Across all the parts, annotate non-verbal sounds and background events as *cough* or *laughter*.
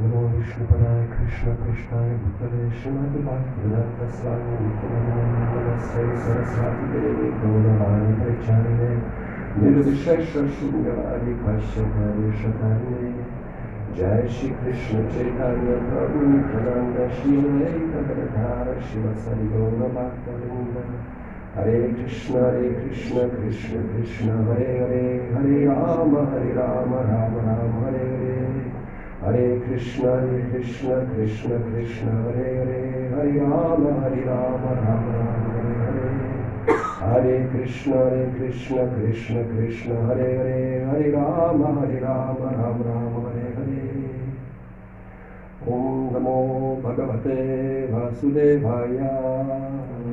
नमो विष्णुपदाय कृष्ण कृष्णाय भूतले श्रीमद्भागवतस्वाय नित्यनन्दनस्यै सरस्वतीदेवी गौरवाणि प्रचारिणे निर्विशेषशून्यवादि जय श्री कृष्ण चैतन्य प्रभु श्री शिव हरे कृष्ण हरे कृष्ण कृष्ण कृष्ण, हरे हरे हरे राम हरे राम राम राम, हरे हरे। हरे कृष्ण हरे कृष्ण कृष्ण कृष्ण, हरे हरे। हरे राम हरे राम राम राम, हरे हरे। हरे कृष्ण हरे कृष्ण कृष्ण कृष्ण, हरे हरे। हरे राम हरे राम राम राम, हरे हरे। ओम नमो भगवते वासुदेवाय।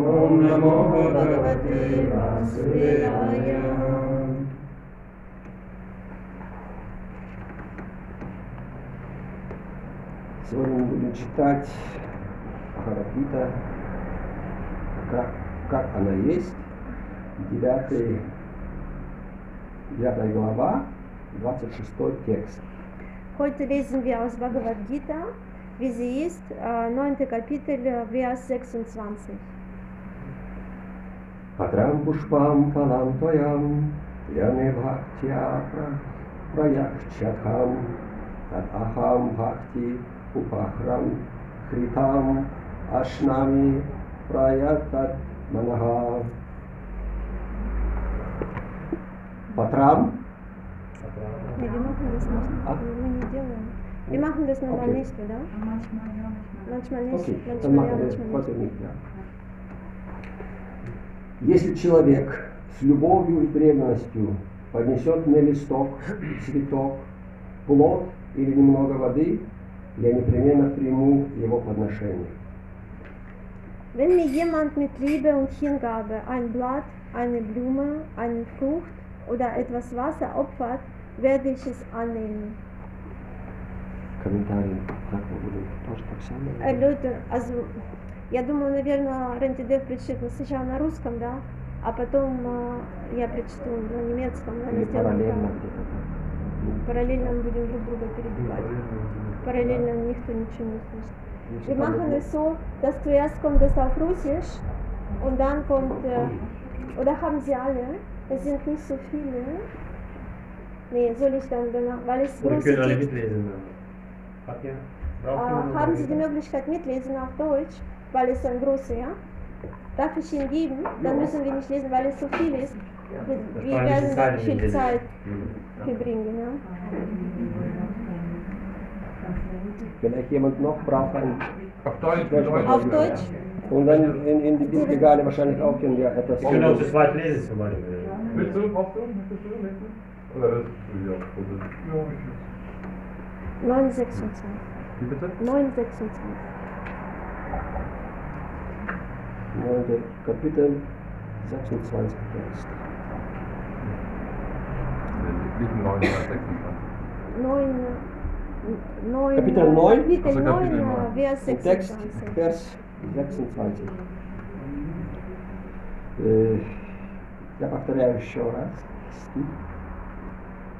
ॐ नमो भगवते वासुदेवाय Сегодня будем читать Харапита, как, как она есть, 9, 9 глава, 26 текст. Heute lesen wir aus Bhagavad Gita, wie sie ist, 9. Kapitel, Vers 26. भद्रां पुष्पां फलां त्वयां यमे भक्त्या प्रयक्षतां तदहं भक्ति उपहरं कृताम् अश्नामि प्रयतत् मनः Патрам? Wir machen das nochmal okay. nicht, oder? Manchmal ja, manchmal nicht. Okay, manchmal dann machen ja, manchmal wir es heute nicht. Если человек с любовью и преданностью поднесет мне листок, цветок, плод или немного воды, я непременно приму его подношение. Wenn mir jemand mit Liebe und Hingabe ein Blatt, eine Blume, eine Frucht oder etwas Wasser opfert, werde ich es annehmen. Комментарии как мы будем тоже так Э, само. Люди, also, я думаю, наверное, Рентидев прочтет сначала на русском, да, а потом э, я прочту на немецком, на Или сделаем параллельно так. Параллельно мы будем друг друга перебивать. Параллельно никто ничего не слышит. Wir machen es so, dass zuerst kommt das auf Russisch und dann kommt, äh, oder haben sie alle, es sind nicht so viele. Nee, soll ich dann danach, weil es große Text- Äh, haben Sie die? Möglichkeit mitlesen auf Deutsch, weil es ein großer, ja? Darf ich Ihnen geben? Dann müssen wir nicht lesen, weil es so viel ist. Wir, Das werden dann viel in Zeit verbringen, ja? Vielleicht jemand noch braucht ein Auf Deutsch. Auf Deutsch? Und dann in, in die Bibelregale wahrscheinlich auch können wir etwas Wir können auch zu zweit lesen zum Beispiel. Willst du? Möchtest du? Oder das ist ja, oder? Ja, ich 926. Wie bitte? 926. 9. Kapitel, 26. Text. Nicht 9, 26. 9, 9, Kapitel 9? Kapitel Also 9, Kapitel äh, 9. Vers Im Text, 26. Vers 26. Э, Я повторяю еще раз стих.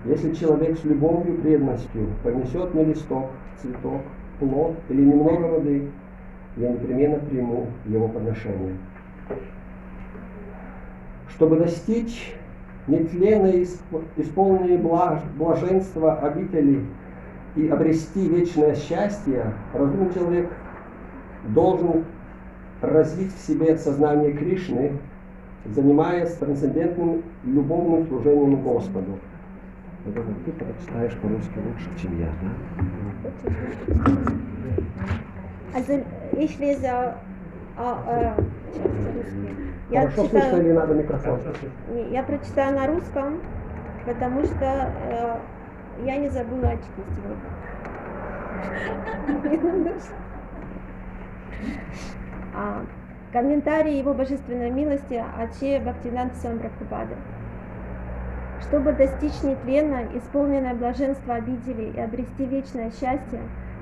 Если человек с любовью и преданностью поднесет мне листок, цветок, плод или немного воды, я непременно приму его подношение. Чтобы достичь нетленной, исп- исполненной блаж- блаженства обители и обрести вечное счастье, разумный человек должен развить в себе сознание Кришны, занимаясь трансцендентным любовным служением Господу. Это вот ты прочитаешь по-русски лучше, чем я, да? *laughs* Also ich lese, äh, äh, сейчас по-русски. Я Хорошо слышно читаю, или надо микрофон? не, я прочитаю на русском, потому что э, я не забыла очки сегодня. А, комментарий его божественной милости Аче Бхактинанта Сампрабхупады. Чтобы достичь нетленно, исполненное блаженство обители и обрести вечное счастье,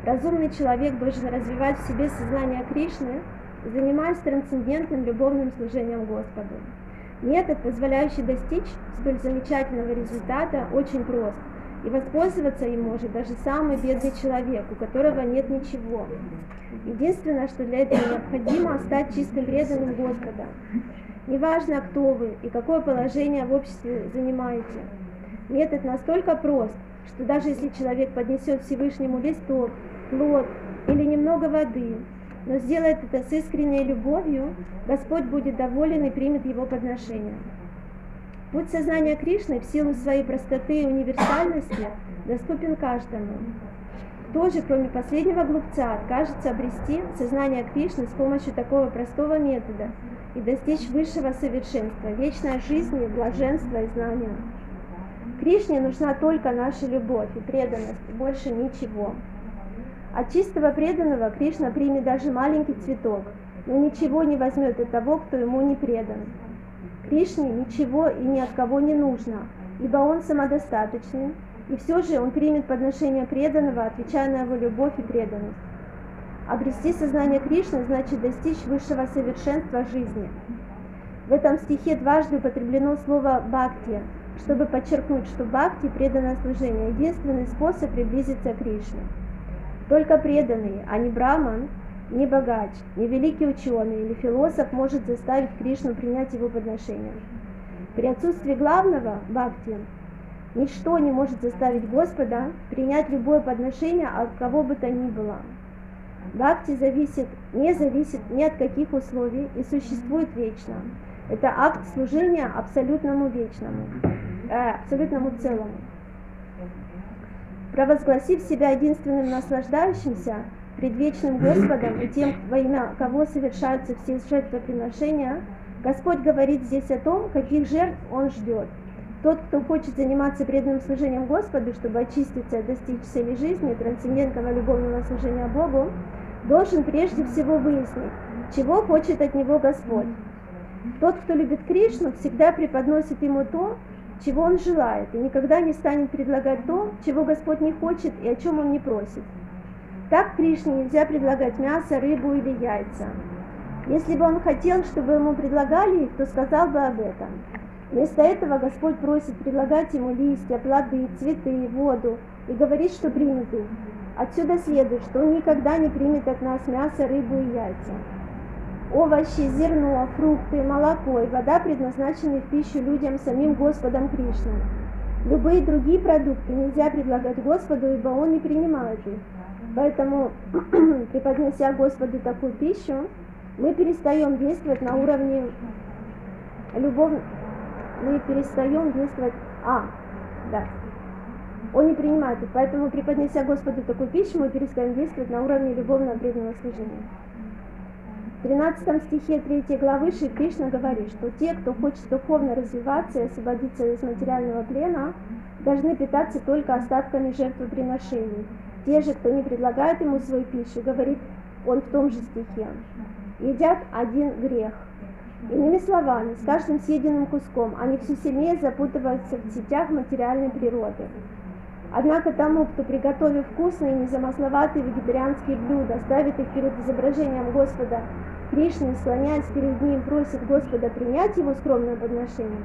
разумный человек должен развивать в себе сознание Кришны, занимаясь трансцендентным любовным служением Господу. Метод, позволяющий достичь столь замечательного результата, очень прост, и воспользоваться им может даже самый бедный человек, у которого нет ничего. Единственное, что для этого необходимо, стать чистым преданным Господа. Неважно, кто вы и какое положение в обществе занимаете. Метод настолько прост, что даже если человек поднесет Всевышнему листок, плод или немного воды, но сделает это с искренней любовью, Господь будет доволен и примет его подношение. Путь сознания Кришны в силу своей простоты и универсальности доступен каждому. Кто же, кроме последнего глупца, откажется обрести сознание Кришны с помощью такого простого метода и достичь высшего совершенства, вечной жизни, блаженства и знания? Кришне нужна только наша любовь и преданность, больше ничего. От чистого преданного Кришна примет даже маленький цветок, но ничего не возьмет от того, кто ему не предан. Кришне ничего и ни от кого не нужно, ибо он самодостаточный, и все же он примет подношение преданного, отвечая на его любовь и преданность. Обрести сознание Кришны значит достичь высшего совершенства жизни. В этом стихе дважды употреблено слово «бхакти», чтобы подчеркнуть, что бхакти, преданное служение, единственный способ приблизиться к Кришне. Только преданный, а не браман, не богач, не великий ученый или философ может заставить Кришну принять его подношение. При отсутствии главного бхакти ничто не может заставить Господа принять любое подношение от кого бы то ни было. Бхакти зависит, не зависит ни от каких условий и существует вечно. Это акт служения абсолютному вечному, э, абсолютному целому. Провозгласив себя единственным наслаждающимся, предвечным Господом и тем, во имя кого совершаются все жертвоприношения, Господь говорит здесь о том, каких жертв Он ждет. Тот, кто хочет заниматься преданным служением Господу, чтобы очиститься и достичь цели жизни, трансцендентного любовного служения Богу, должен прежде всего выяснить, чего хочет от него Господь. Тот, кто любит Кришну, всегда преподносит ему то, чего он желает, и никогда не станет предлагать то, чего Господь не хочет и о чем он не просит. Так Кришне нельзя предлагать мясо, рыбу или яйца. Если бы он хотел, чтобы ему предлагали их, то сказал бы об этом. Вместо этого Господь просит предлагать ему листья, плоды, цветы, воду и говорит, что примет их. Отсюда следует, что он никогда не примет от нас мясо, рыбу и яйца. Овощи, зерно, фрукты, молоко и вода предназначены в пищу людям самим Господом Кришной. Любые другие продукты нельзя предлагать Господу, ибо Он не принимает их. Поэтому, *clears throat* преподнося Господу такую пищу, мы перестаем действовать на уровне любовь, мы перестаем действовать, а, да, он не принимает их, поэтому, преподнеся Господу такую пищу, мы перестаем действовать на уровне любовного преданного служения. В 13 стихе 3 главы Шри Кришна говорит, что те, кто хочет духовно развиваться и освободиться из материального плена, должны питаться только остатками жертвоприношений. Те же, кто не предлагает ему свою пищу, говорит он в том же стихе, едят один грех. Иными словами, с каждым съеденным куском они все сильнее запутываются в сетях материальной природы. Однако тому, кто, приготовив вкусные незамысловатые вегетарианские блюда, ставит их перед изображением Господа Кришны, склоняясь перед ним, просит Господа принять его скромное подношение,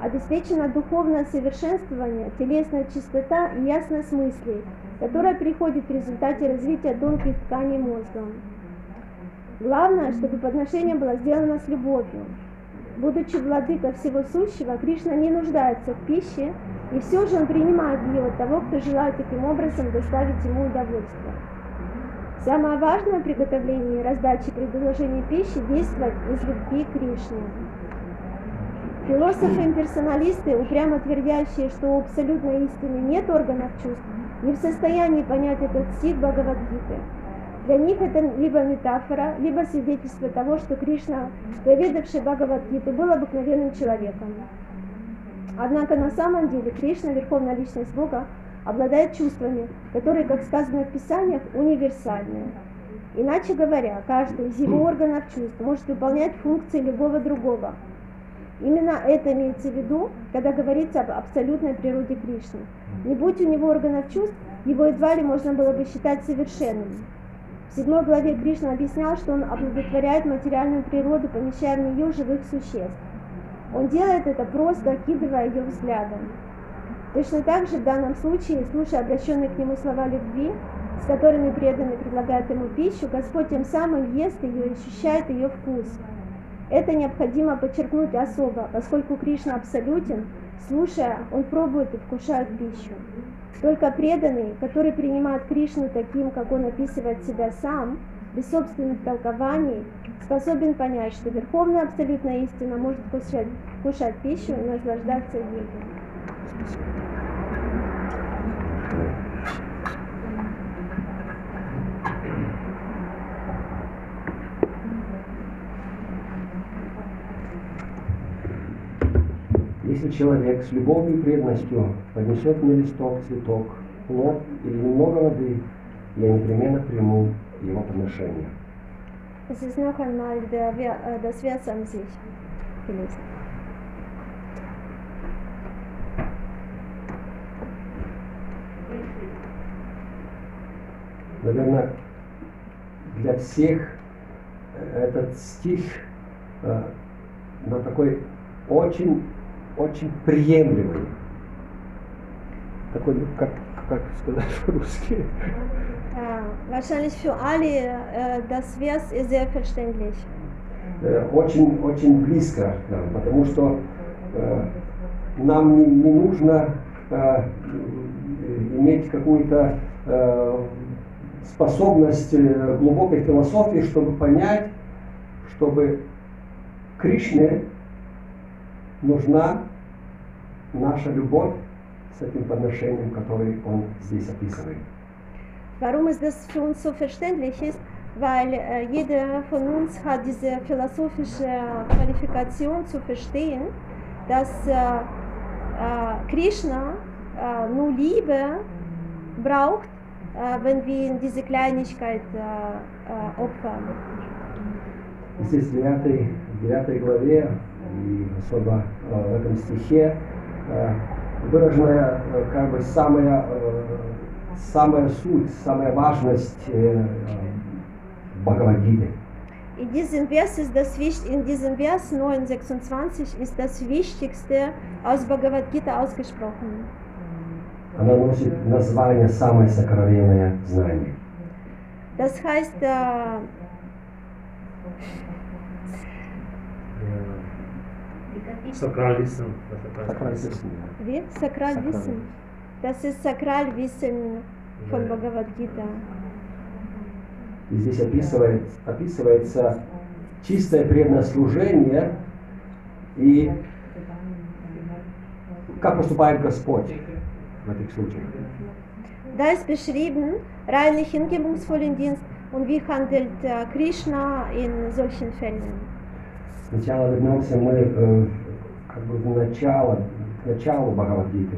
обеспечено духовное совершенствование, телесная чистота и ясность мыслей, которая приходит в результате развития тонких тканей мозга. Главное, чтобы подношение было сделано с любовью. Будучи владыка всего сущего, Кришна не нуждается в пище, и все же он принимает ее от того, кто желает таким образом доставить ему удовольствие. Самое важное в приготовлении и раздаче предложения пищи – действовать из любви к Кришне. Философы-имперсоналисты, упрямо твердящие, что у абсолютной истины нет органов чувств, не в состоянии понять этот стих Бхагавадгиты. Для них это либо метафора, либо свидетельство того, что Кришна, поведавший Бхагавадгиту, был обыкновенным человеком. Однако на самом деле Кришна, Верховная Личность Бога, обладает чувствами, которые, как сказано в Писаниях, универсальные. Иначе говоря, каждый из его органов чувств может выполнять функции любого другого. Именно это имеется в виду, когда говорится об абсолютной природе Кришны. Не будь у него органов чувств, его едва ли можно было бы считать совершенным. В седьмой главе Кришна объяснял, что он оплодотворяет материальную природу, помещая в нее живых существ. Он делает это просто окидывая ее взглядом. Точно так же в данном случае, слушая обращенные к нему слова любви, с которыми преданный предлагает ему пищу, Господь тем самым ест ее и ощущает ее вкус. Это необходимо подчеркнуть особо, поскольку Кришна абсолютен, слушая, он пробует и вкушает пищу. Только преданный, который принимает Кришну таким, как он описывает себя сам, без собственных толкований, способен понять, что Верховная Абсолютная Истина может вкушать, вкушать пищу и наслаждаться ею. Если человек с любовью и преданностью поднесет мне листок, цветок, плод или немного воды, я непременно приму его подношение. Es ist noch einmal der, das Vers. Наверное, для всех этот стих э, на такой очень, очень приемлемый. Такой, ну, как, как сказать по-русски? Wahrscheinlich für alle das Vers ist sehr verständlich. Очень, очень близко к нам, потому что э, нам не, не нужно э, иметь какую-то э, способность глубокой философии, чтобы понять, чтобы Кришне нужна наша любовь с этим подношением, который он здесь описывает. Warum ist das für uns so verständlich ist? Weil äh, jeder von uns hat diese philosophische Qualifikation zu verstehen, dass äh, äh, Krishna äh, nur Liebe braucht, äh, wenn wir ihm diese Kleinigkeit äh, äh, opfern. Здесь в 9, в 9 главе и особо э, в этом стихе э, выражена э, как бы самая, самая суть, самая важность Бхагавадгиты. In diesem Vers ist das in diesem Vers 926 ist das Wichtigste aus Bhagavad Gita ausgesprochen. Она носит название «Самое сокровенное знание». Das heißt, äh, Sakralwissen. er weiß. wie? Sakralwissen. Das ist Sakralwissen von Bhagavad Gita. И здесь описывает, описывается чистое преданное служение и как поступает Господь в этих случаях. Da ist beschrieben, reinlich hingebungsvollen Dienst und wie handelt äh, Krishna in solchen Fällen. Сначала вернемся мы э, как бы в начало, к началу Бхагавадгиты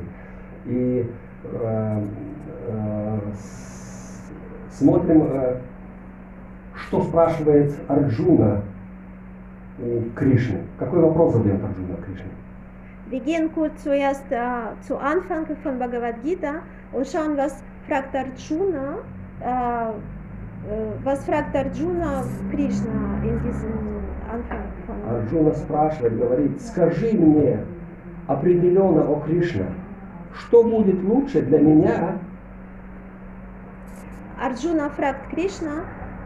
и э, э, смотрим, э, что спрашивает Арджуна у Кришны. Какой вопрос задает Арджуна Кришне? Wir gehen kurz zuerst äh, zu Anfang von Bhagavad Gita und schauen, was fragt Arjuna, äh, was fragt Arjuna Krishna in diesem Арджуна спрашивает, говорит, скажи мне определенно о Кришне, что будет лучше для меня, Arjuna fragt Krishna,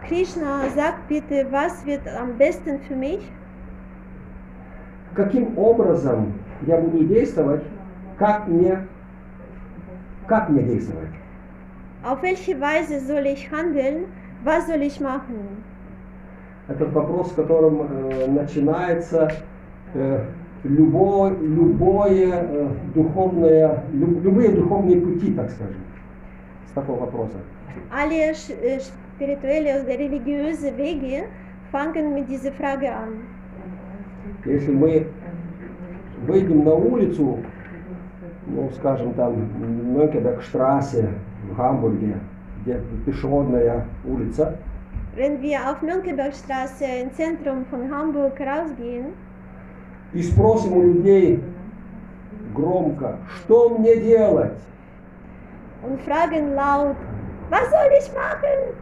Krishna sagt bitte, was wird am besten für mich? каким образом я буду действовать, как мне, как мне действовать. Auf welche Weise soll ich handeln? Was soll ich machen? Этот вопрос, с которым э, начинается э, любое, любое э, духовное, лю- любые духовные пути, так скажем, с такого вопроса. Alle äh, spirituelle oder religiöse Wege fangen mit dieser Frage an. Если мы выйдем на улицу, ну, скажем, там, Мönchebekstraße в Гамбурге, где пешеходная улица, Wenn wir auf Mönckebergstraße im Zentrum von Hamburg rausgehen и спросим у людей громко, что мне делать, und fragen laut, was soll ich machen?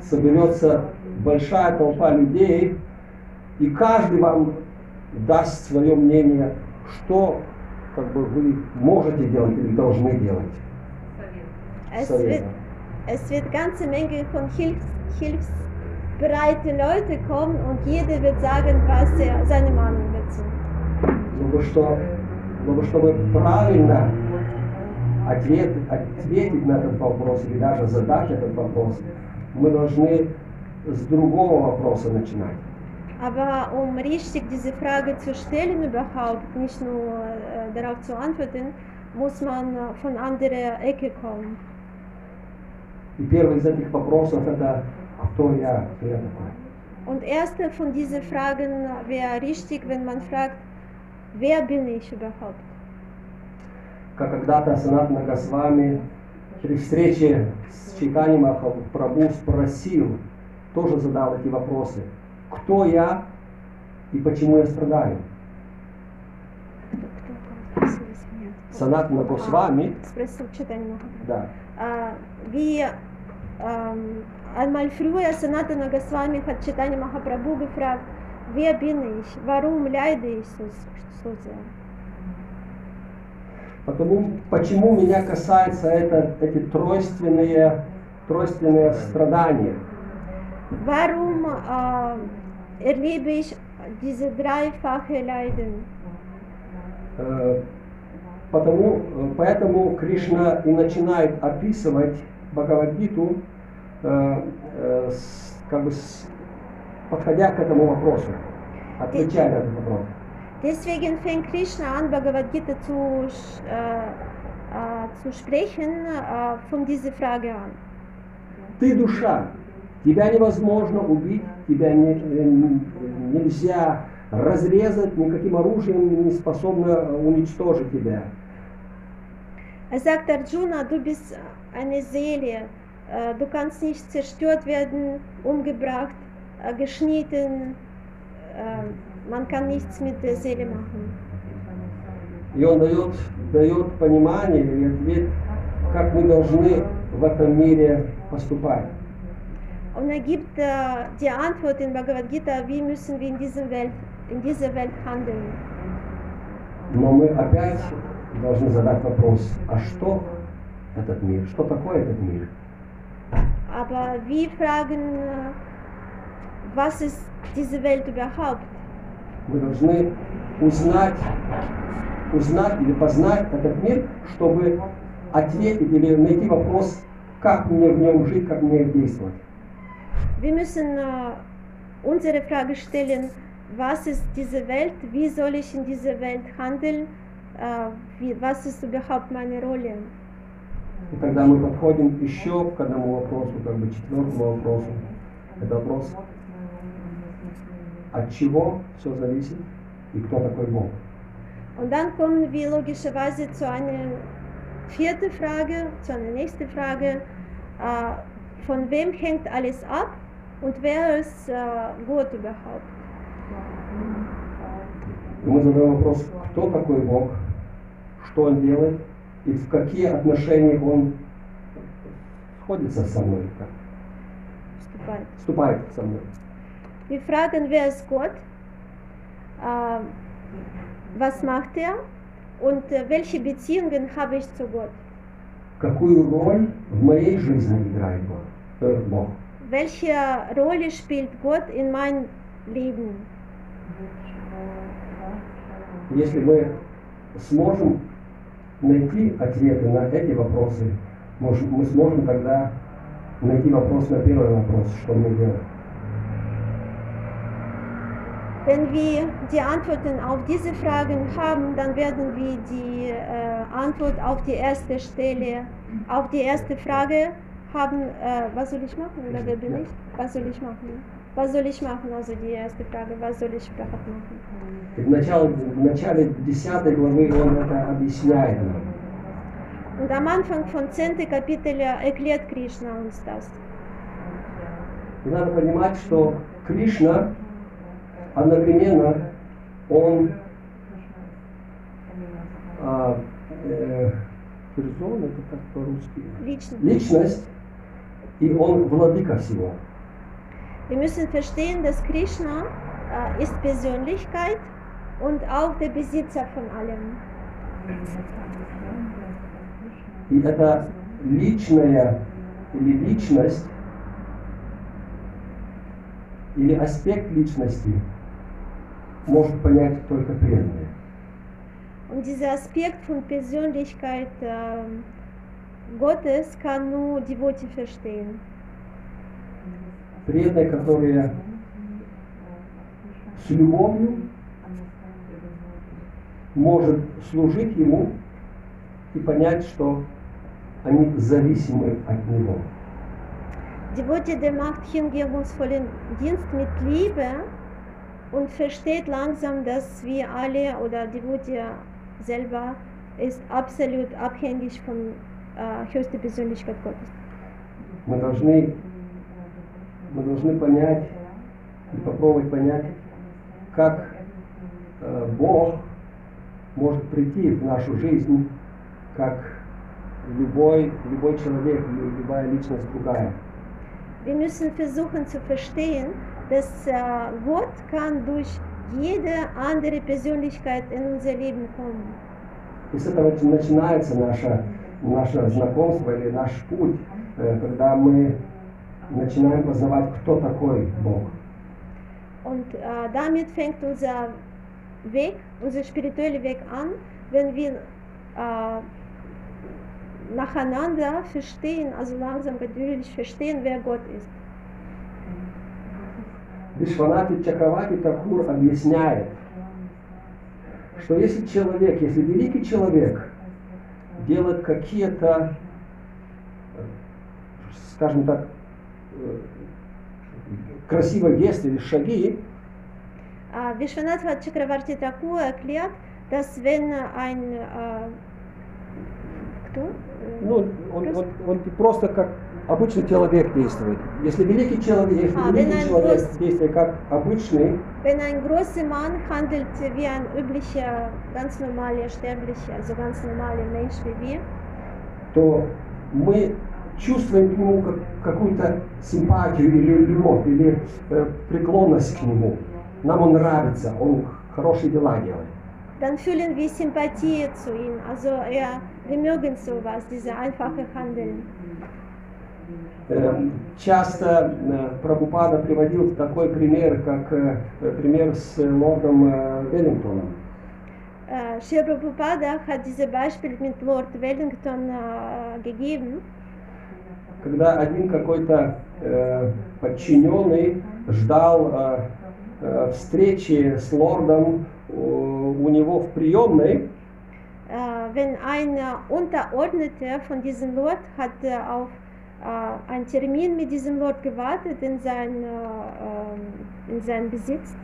соберется большая толпа людей, и каждый вам даст свое мнение, что как бы вы можете делать или должны делать. Совет. wird, es wird ganze Menge von Hilfs, hilfsbereite Leute kommen und jeder wird sagen, was er seine Meinung dazu. Но бы что, но бы чтобы правильно ответ, ответить на этот вопрос или даже задать этот вопрос, мы должны с другого вопроса начинать. Aber um richtig diese Frage zu stellen überhaupt, nicht nur äh, darauf zu antworten, muss man äh, von anderer Ecke kommen. И первый из этих вопросов это кто я, кто я такой. Und erste von diesen Fragen wäre richtig, wenn man fragt, wer bin ich überhaupt? Как когда-то Санатна Госвами при встрече с Чайкани Махапрабху спросил, тоже задал эти вопросы. Кто я и почему я страдаю? Санатна Госвами, Спросил Читани Махапрабху. да, А, Wie ähm, einmal früher Sanatana Goswami hat Chaitanya Mahaprabhu gefragt, wer bin ich, warum leide ich so, so sehr? Потому, почему меня касается это, эти тройственные, тройственные страдания? Warum äh, erlebe ich diese dreifache Leiden? Э, Потому, э, поэтому Кришна и начинает описывать Бхагавадгиту, э, э, с- как бы с- подходя к этому вопросу, отвечая на этот вопрос. Deswegen fängt Krishna an, Bhagavad Gita zu, äh, äh, zu sprechen äh, von dieser Frage an. Ты душа, тебя невозможно убить, тебя не- э, нельзя разрезать, никаким оружием не способно уничтожить тебя. Er sagt Arjuna, du bist eine Seele, du kannst nicht zerstört werden, umgebracht, äh, geschnitten, äh, man kann nichts mit der Seele machen. И он дает, дает понимание и ответ, как мы должны в этом мире поступать. Und er gibt äh, die Antwort in Bhagavad Gita, wie müssen wir in, diesem Welt, in dieser Welt handeln. Но мы опять должны задать вопрос, а что этот мир? Что такое этот мир? Aber wir fragen, äh, was ist diese Welt überhaupt? Мы должны узнать, узнать или познать этот мир, чтобы ответить или найти вопрос, как мне в нем жить, как мне действовать. Wir müssen äh, unsere Frage stellen, was ist diese Welt, wie soll ich in dieser Welt handeln, äh, wie, was ist überhaupt meine Rolle. И когда мы подходим еще к одному вопросу, как бы четвертому вопросу, это вопрос, от чего все зависит и кто такой Бог. Und dann kommen wir logischerweise zu einer vierten Frage, zu einer nächsten Frage, äh, von wem hängt alles ab und wer ist äh, Gott überhaupt? И мы задаем вопрос, кто такой Бог, что Он делает и в какие отношения Он сходится со мной, как Вступает. вступает со мной. Wir fragen, wer ist Gott? Äh, was macht er? Und welche Beziehungen habe ich zu Gott? Какую роль в моей жизни играет Бог? Э, Бог. Welche Rolle spielt Gott in meinem Leben? Если мы сможем найти ответы на эти вопросы, может, мы сможем тогда найти вопрос на первый вопрос, что мне делать. Wenn wir die Antworten auf diese Fragen haben, dann werden wir die äh, Antwort auf die erste Stelle, auf die erste Frage haben, äh, was soll ich machen oder wer bin ich? Was soll ich machen? Was soll ich machen? Also die erste Frage, was soll ich überhaupt machen? И в начале, в начале 10 главы он это объясняет нам. Und am Anfang von 10. Kapitel erklärt Krishna uns das. Надо понимать, что Кришна одновременно, он а, э, персон, это как по-русски? Лично. Личность, и он владыка всего. Wir müssen verstehen, dass Krishna äh, ist Persönlichkeit und auch der Besitzer von allem. И это личная или личность, или аспект личности может понять только преданный. Und dieser Aspekt von Persönlichkeit ähm, Gottes kann nur Devotee verstehen. Преданные, которые с любовью может служить ему и понять, что они зависимы от него. Devotee, der macht hingebungsvollen Dienst mit Liebe und versteht langsam, dass wir alle oder Devotee selber ist absolut abhängig von äh, höchster Persönlichkeit Gottes. Мы должны, мы должны понять и попробовать понять, как э, Бог может прийти в нашу жизнь, как любой, любой человек, лю- любая личность другая. Wir müssen versuchen zu verstehen, dass äh, Gott kann durch jede andere Persönlichkeit in unser Leben kommen. И с этого начинается наше, наше знакомство или наш путь, э, когда мы начинаем познавать, кто такой Бог. Und äh, damit fängt unser Weg, unser spiritueller Weg an, wenn wir äh, nacheinander verstehen, also langsam geduldig verstehen, wer Gott ist. Вишванати Чакравати Такур объясняет, что если человек, если великий человек делает какие-то, скажем так, э, красивые действия или шаги, Äh, Vishwanath Chakravarti Thakur erklärt, dass wenn ein äh, кто? Äh, ну, он, он, он просто как обычный человек действует. Если великий человек, если А, великий человек groß- действует как обычный, Wenn ein großer Mann handelt wie ein üblicher, ganz normaler Sterblicher, also ganz normaler Mensch wie wir, то мы чувствуем к нему как- какую-то симпатию или любовь, или э, преклонность к нему. Нам он нравится, он хорошие дела делает. dann fühlen wir Sympathie zu ihm. Also er, wir mögen sowas, diese einfache Handeln. Э, Часто э, Прабхупада приводил такой пример, как э, пример с лордом Веллингтоном. Sri Prabhupada hat dieses Beispiel mit Lord Wellington gegeben. Когда один какой-то э, подчиненный ждал э, э, встречи с лордом э, у него в приемной, Äh, wenn ein äh, Unterordneter von diesem Lord hat äh, auf einen Termin mit diesem Lord gewartet in sein, äh, ähm, in seinem Besitz.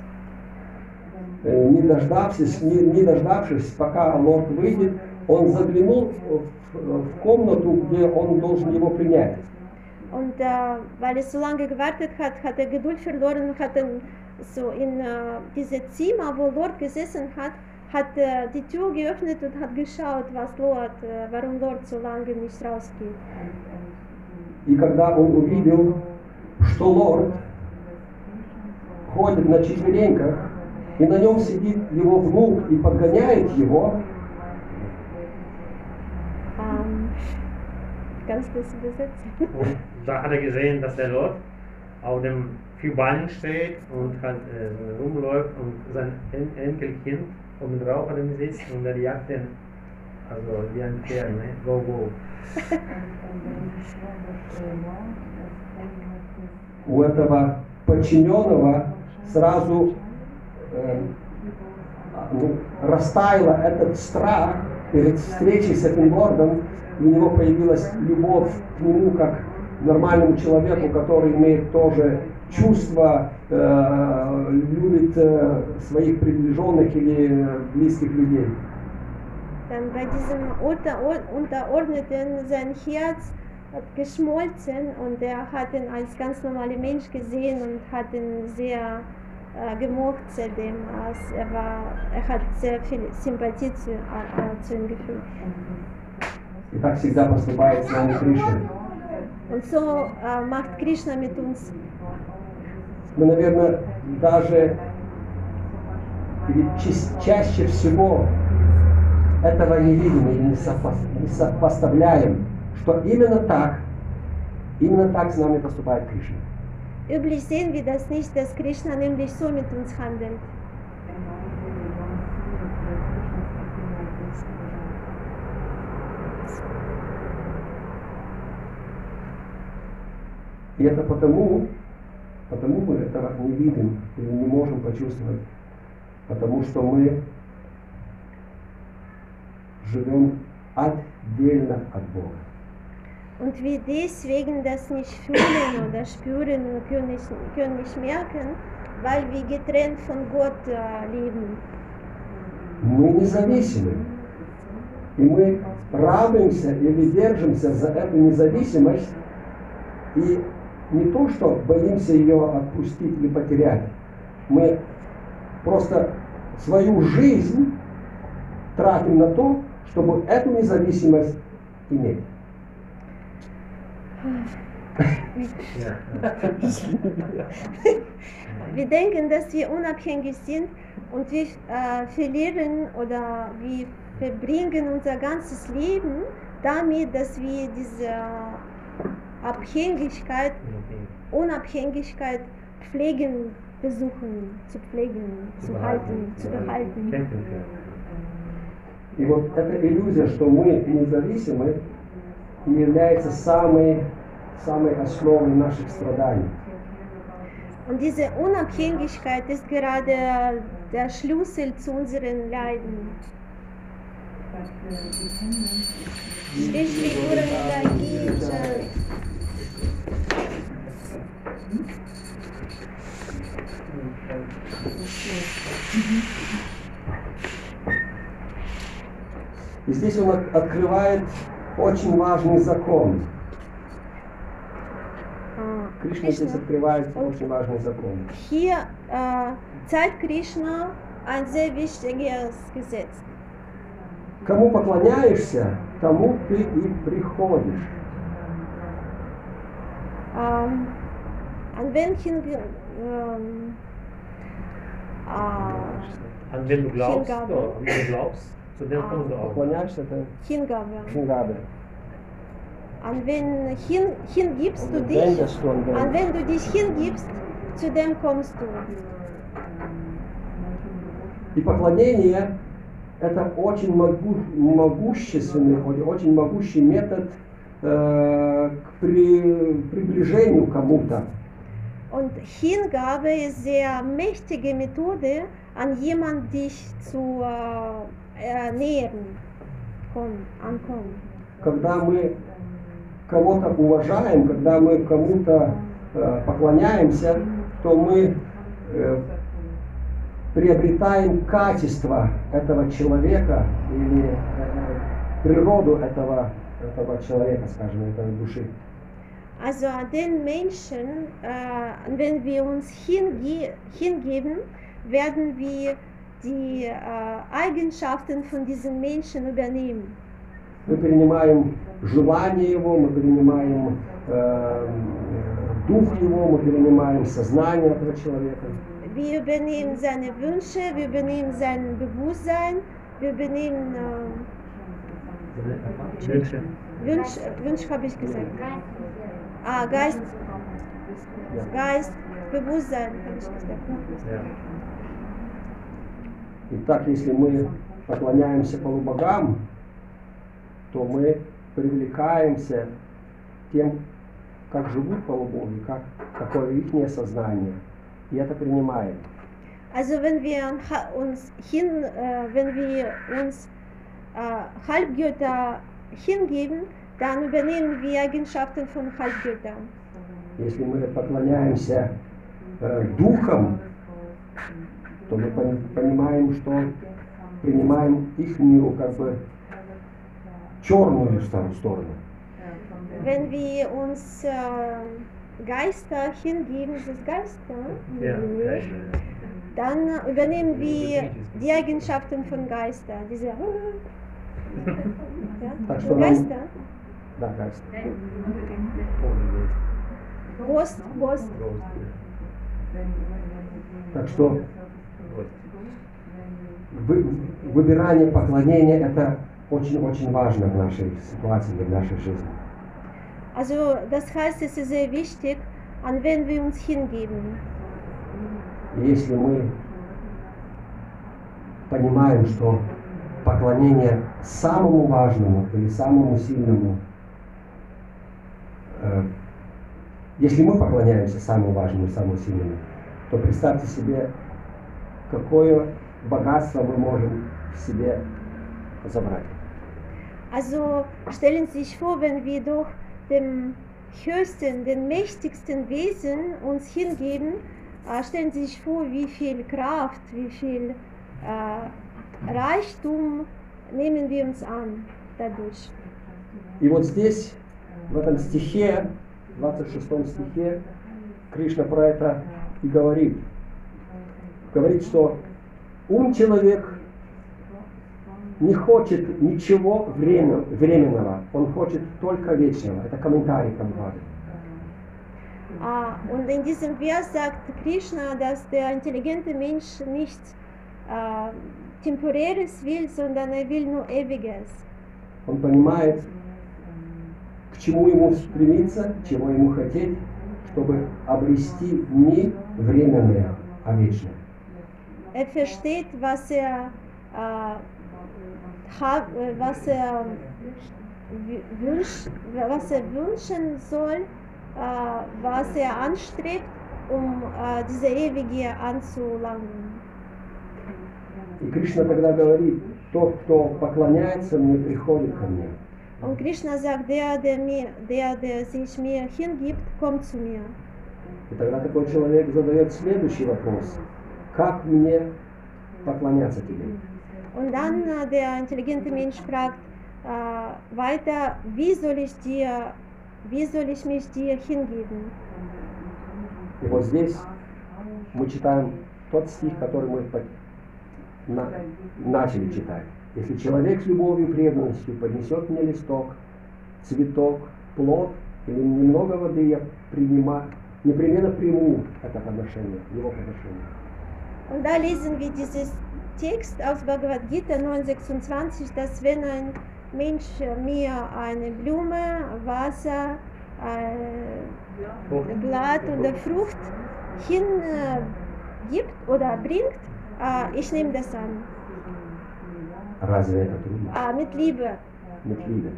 Э, не дождавшись, не, не дождавшись, пока лорд выйдет, он заглянул в, комнату, где он должен его принять. Und äh, weil er so lange gewartet hat, hat er Geduld verloren und hat dann so in äh, dieses Zimmer, wo Lord gesessen hat, hat äh, die Tür geöffnet und hat geschaut, was Lord, äh, warum Lord so lange nicht rausgeht. И когда он увидел, что лорд ходит на четвереньках, и на нем сидит его внук и подгоняет его, kannst du das übersetzen? Und da hat er gesehen, dass der Lord auf dem vier Beinen steht und halt äh, so rumläuft und sein en Enkelkind oben drauf hat er sitzt und er jagt den, also wie ein Pferd, ne? Go, go. у этого подчиненного сразу э, ну, растаяло этот страх перед встречей с этим лордом, и у него появилась любовь к нему как нормальному человеку, который имеет тоже чувства, э, любит э, своих приближенных или э, близких людей. Dann bei diesem Unter Unterordneten sein Herz hat geschmolzen und er hat ihn als ganz normaler Mensch gesehen und hat ihn sehr äh, gemocht seitdem. Er, war, er hat sehr viel Sympathie zu, äh, zu ihm gefühlt. И так всегда поступает с нами Кришна. Und so äh, macht Krishna mit uns. Мы, наверное, даже или чаще всего этого не видим или не, сопо- не сопоставляем, что именно так, именно так с нами поступает Кришна. Üblich sehen wir das nicht, dass Krishna nämlich so mit uns handelt. И это потому, потому мы этого не видим или не можем почувствовать, потому что мы живем отдельно от Бога. Und wir deswegen das nicht fühlen oder spüren und können nicht, können nicht merken, weil wir getrennt von Gott leben. Мы независимы. И мы радуемся или держимся за эту независимость. И не то, что боимся ее отпустить или потерять. Мы просто свою жизнь тратим на то, чтобы эту независимость иметь. Wir denken, dass wir unabhängig sind und wir äh, verlieren oder wir verbringen unser ganzes Leben damit, dass wir diese Abhängigkeit, Unabhängigkeit pflegen, versuchen zu pflegen, zu halten, zu behalten. Kämpfen können. И вот эта иллюзия, что мы независимы, и является самой, самой основой наших страданий. Und diese Unabhängigkeit ist gerade der Schlüssel zu unseren Leiden. Shri Shri Guru Mila Ki Jai. И здесь он от- открывает очень важный закон. Кришна здесь открывает очень важный закон. Hier äh, zeigt Krishna ein sehr wichtiges Gesetz. Кому поклоняешься, тому ты и приходишь. Ähm, an welchen Ge- ähm, äh, An wen du glaubst, Hingabe. oder an wen du glaubst, zu dem kommst du auch. Hingabe. Шингады. An wen hin, hingibst du dich, an wen? du dich hingibst, zu dem kommst du. И поклонение – это очень могу- могущественный, очень могущий метод э, к при- приближению кому-то. Und Hingabe ist sehr mächtige Methode, an jemand dich zu äh, äh, nähern, kommen. Когда мы кого-то уважаем, когда мы кому-то э, поклоняемся, то мы э, приобретаем качество этого человека или э, природу этого, этого человека, скажем, этой души. Also an den Menschen, äh, wenn wir uns hinge hingeben, werden wir die äh, Eigenschaften von diesen Menschen übernehmen. Мы принимаем желание его, мы принимаем э, дух его, мы принимаем сознание этого человека. Wir übernehmen seine Wünsche, wir übernehmen sein Bewusstsein, wir übernehmen äh, Wünsche. Wünsch, Wünsch habe ich gesagt. Ah, Geist, Ja. Geist, Bewusstsein ich. Ja. Итак, если мы поклоняемся полубогам, то мы привлекаемся тем, как живут полубоги, как, какое их сознание. И это принимаем. Also wenn wir uns hin, äh, wenn wir uns äh, Halbgötter hingeben, dann übernehmen wir Eigenschaften von Halbgöttern. Если мы поклоняемся э, духам, то мы пон- понимаем, что принимаем их как бы черную сторону. wenn wir uns äh, Geister hingeben, das ist Geister, Ja, dann übernehmen wir die Eigenschaften von Geister, diese *laughs* ja, Так что нам- Geister, Да, Гайс. Гост, Гост. Так что вы- выбирание поклонения это очень-очень важно в нашей ситуации, в нашей жизни. Also das heißt, es ist sehr wichtig, an wen wir uns hingeben. Если мы понимаем, что поклонение самому важному или самому сильному, если мы поклоняемся самому важному самому сильному, то представьте себе, какое богатство мы можем в себе забрать. Also stellen Sie sich vor, wenn wir doch dem höchsten, den mächtigsten Wesen uns hingeben, äh, stellen Sie sich vor, wie viel Kraft, wie viel äh, Reichtum nehmen wir uns an dadurch. И вот здесь, в этом стихе, в 26 стихе, Кришна про это и говорит. Говорит, что ум человек не хочет ничего времен- временного, он хочет только вечного. Это комментарий Камбады. Ah, und in diesem Vers sagt Krishna, dass der intelligente Mensch nicht äh, Temporäres will, sondern er will nur Ewiges. Он понимает, к чему ему стремиться, чего ему хотеть, чтобы обрести не временное, а вечное. Er versteht, was er, äh, hab, was er wünsch, was er wünschen soll, äh, was er anstrebt, um äh, diese Ewige anzulangen. И Кришна тогда говорит, тот, кто поклоняется мне, приходит ко мне. Und Krishna sagt, der, der, mir, der, der sich mir hingibt, kommt zu mir. И тогда такой человек задает следующий вопрос. Как мне поклоняться тебе? Und dann äh, der intelligente Mensch fragt äh, weiter, wie soll ich dir, wie soll ich mich dir hingeben? И вот здесь мы читаем тот стих, который мы на- начали читать. Если человек с любовью и преданностью поднесет мне листок, цветок, плод или немного воды, я принимаю, непременно приму это подношение, его подношение. Und da lesen wir dieses Text aus Bhagavad Gita 9,26, dass wenn ein Mensch mir eine Blume, Wasser, äh, Blatt oder Frucht hingibt oder bringt, äh, ich nehme das an. Разве это трудно? Mit Liebe. Mit Liebe.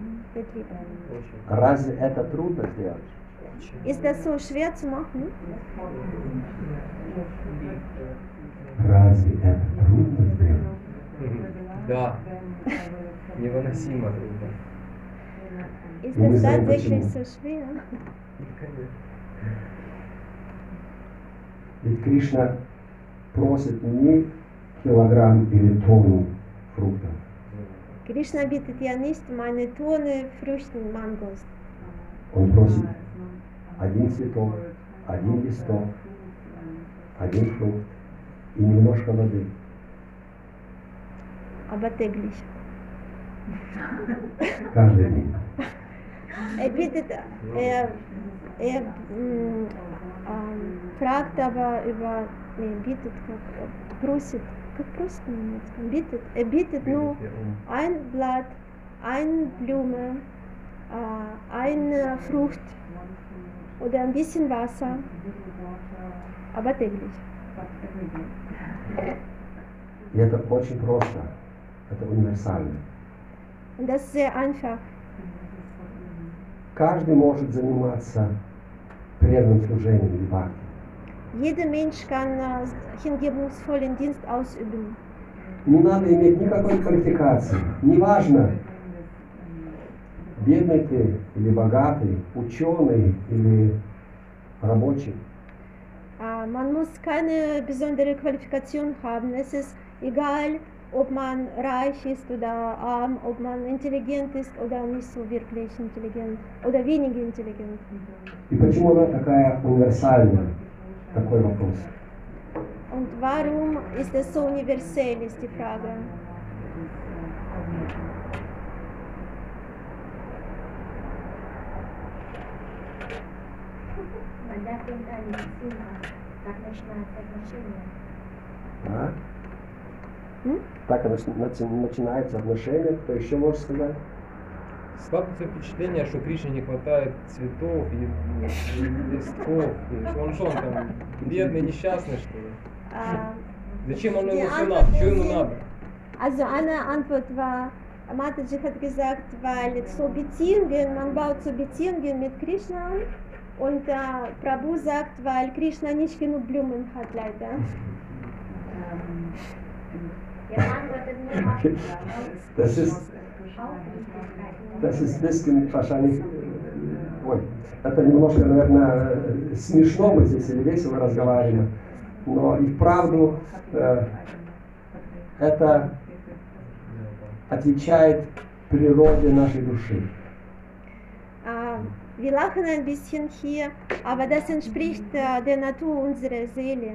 Разве это трудно сделать? Das so schwer zu machen? Разве это трудно сделать? Да. Невыносимо трудно. Ist sagen tatsächlich so schwer? Ведь Кришна просит не килограмм или тонну фруктов. Krishna bittet ja nicht um eine Tonne Früchten, Mangos. Он просит один цветок, один листок, один фрукт и немножко воды. aber täglich. Каждый день. Er bittet, er, er mm, ähm, fragt aber über, nee, bittet, как, просит, как просит на немецком, bittet, er bittet nur ein Blatt, eine Blume, äh, eine Frucht oder ein bisschen Wasser, aber täglich. И это очень просто. Это универсально. Und das ist sehr einfach. Каждый может заниматься преданным служением или бхакти. Jeder Mensch kann äh, hingebungsvollen Dienst ausüben. Не надо иметь никакой квалификации. Неважно, бедный ты или богатый, ученый или рабочий. Äh, man muss keine besondere Qualifikation haben. Es ist egal, ob man reich ist oder arm, ob man intelligent ist oder nicht so wirklich intelligent oder weniger intelligent. И почему она такая универсальная? Такой вопрос. Und warum ist es so universell, ist die Frage. Когда медицина, как начинается отношения? А? М? Так нач- начи- начинается отношение. Кто еще может сказать? Складывается впечатление, что Кришне не хватает цветов и, и листков. И он что, он там бедный, несчастный, что ли? Äh, Зачем он ему все надо? Что ему надо? Also eine Antwort war, Mataji hat gesagt, weil so Beziehungen, man baut so Beziehungen mit Krishna und äh, Prabhu sagt, weil Krishna nicht genug Blumen hat leider. Das ist, das ist bisschen wahrscheinlich, ой, это немножко, наверное, смешно мы здесь или весело разговариваем, но и вправду э, это отвечает природе нашей души. Wir lachen ein bisschen hier, aber das entspricht der Natur unserer Seele.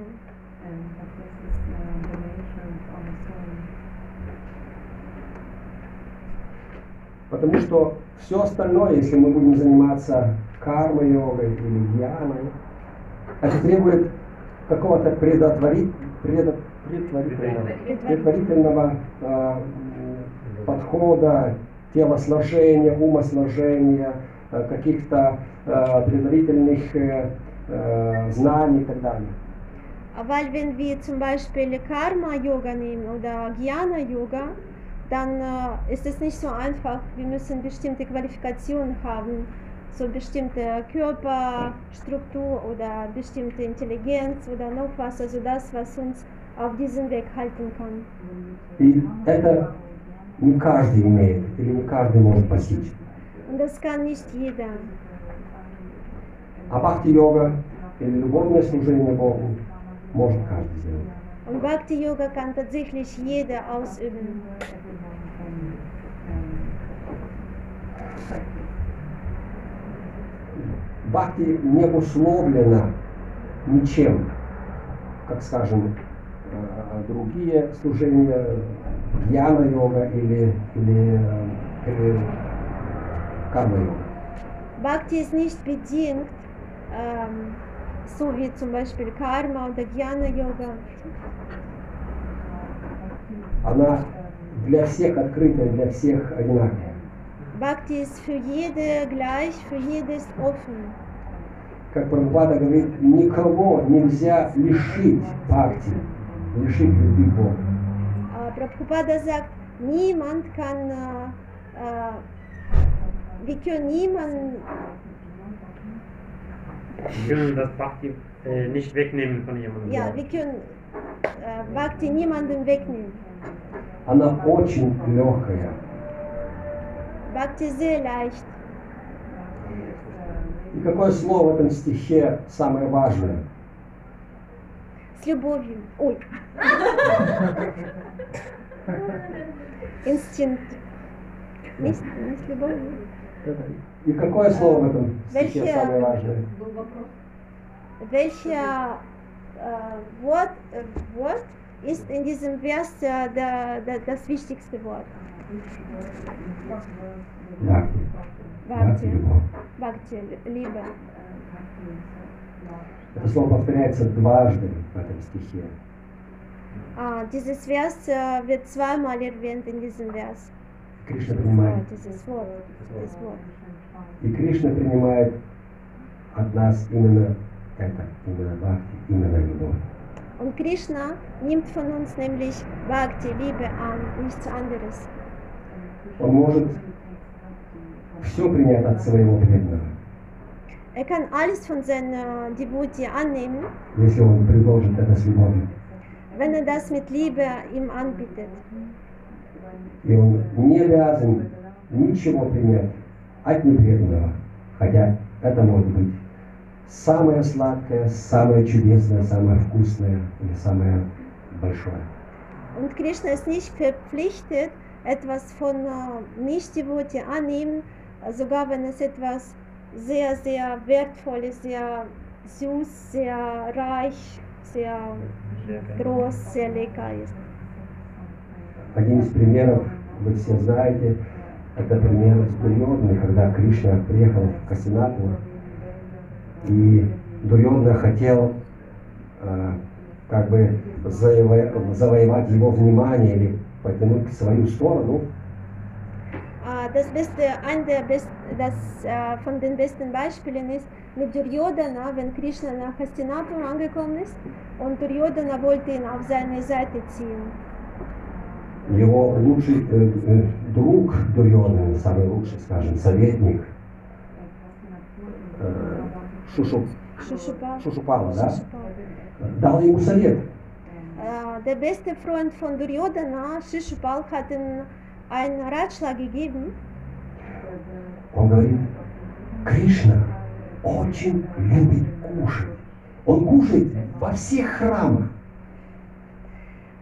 Потому что все остальное, если мы будем заниматься карма-йогой или гьяной, это требует какого-то предотварит, предо- предварительного, предварительного э, подхода, телосложения, умосложения, э, каких-то э, предварительных э, э, знаний и так далее. Weil wenn wir zum Beispiel Karma-Yoga nehmen oder Jnana-Yoga, dann äh, ist es nicht so einfach. Wir müssen bestimmte Qualifikationen haben, so bestimmte Körperstruktur oder bestimmte Intelligenz oder noch was, also das, was uns auf diesem Weg halten kann. И это не каждый имеет или не каждый может постичь. Und das kann nicht jeder. А бхакти-йога или любовное служение Богу может каждый сделать. Und Bhakti-Yoga kann tatsächlich jeder ausüben. Бхакти не обусловлено ничем, как, скажем, э, другие служения, гьяна-йога или, или, э, или карма-йога. Bhakti ist nicht bedingt, ähm, so wie zum Beispiel Karma oder Jnana-Yoga. Она для всех открытая, для всех одинаковая. Bhakti ist für jede gleich, für jede ist offen. Как Прабхупада говорит, никого нельзя лишить бхакти, лишить любви. Äh, Prabhupada sagt, niemand kann, äh, äh, wir können niemanden, Wir können das Bhakti äh, nicht wegnehmen von jemandem. ja, wir können äh, Bhakti niemandem wegnehmen. Она очень легкая. Bhakti sehr leicht. И какое слово в этом стихе самое важное? С любовью. Ой. Инстинкт. Не, с- не с любовью. И какое слово в этом стихе Welche- самое важное? Welcher äh, Wort, äh, Wort ist in diesem Vers äh, der, der, das wichtigste Wort? Любовь. Bhakti, Liebe. Это слово повторяется дважды в этом стихе. Ah, dieses Vers äh, wird zweimal erwähnt in diesem Vers. Кришна Oh, принимает. dieses Wort. Dieses Wort. И Кришна принимает от нас именно это, именно бхакти, именно любовь. Und Krishna nimmt von uns nämlich Bhakti, Liebe an, nichts anderes. Он может все принять от своего преданного, Er kann alles von seiner Devotee annehmen, если он предложит это с любовью. wenn er das mit Liebe ihm anbietet. И он не обязан ничего принять от непреданного, хотя это может быть самое сладкое, самое чудесное, самое вкусное или самое большое. Und Krishna ist nicht verpflichtet, etwas von äh, Nicht-Devotee annehmen, äh, sogar wenn es etwas sehr, sehr wertvoll ist, sehr süß, sehr reich, sehr groß, sehr lecker ist. Один из примеров, вы все знаете, это пример с Дурьодной, когда Кришна приехал в Касинату, и Дурьодна хотел э, как бы заво- завоевать его внимание или потянуть к свою сторону, Äh, Das beste, ein der best, das äh, von den besten Beispielen ist mit Duryodhana, wenn Krishna nach Hastinapur angekommen ist und Duryodhana wollte ihn auf seine Seite ziehen. его лучший э, э, друг Дурьоданы, самый лучший, скажем, советник, э, Шушу. Шушупала, да, дал ему совет. Äh, Der beste Freund von Duryodhana, Shishupal, hat ihm einen Ratschlag gegeben. Он говорит, Кришна очень любит кушать. Он кушает во всех храмах.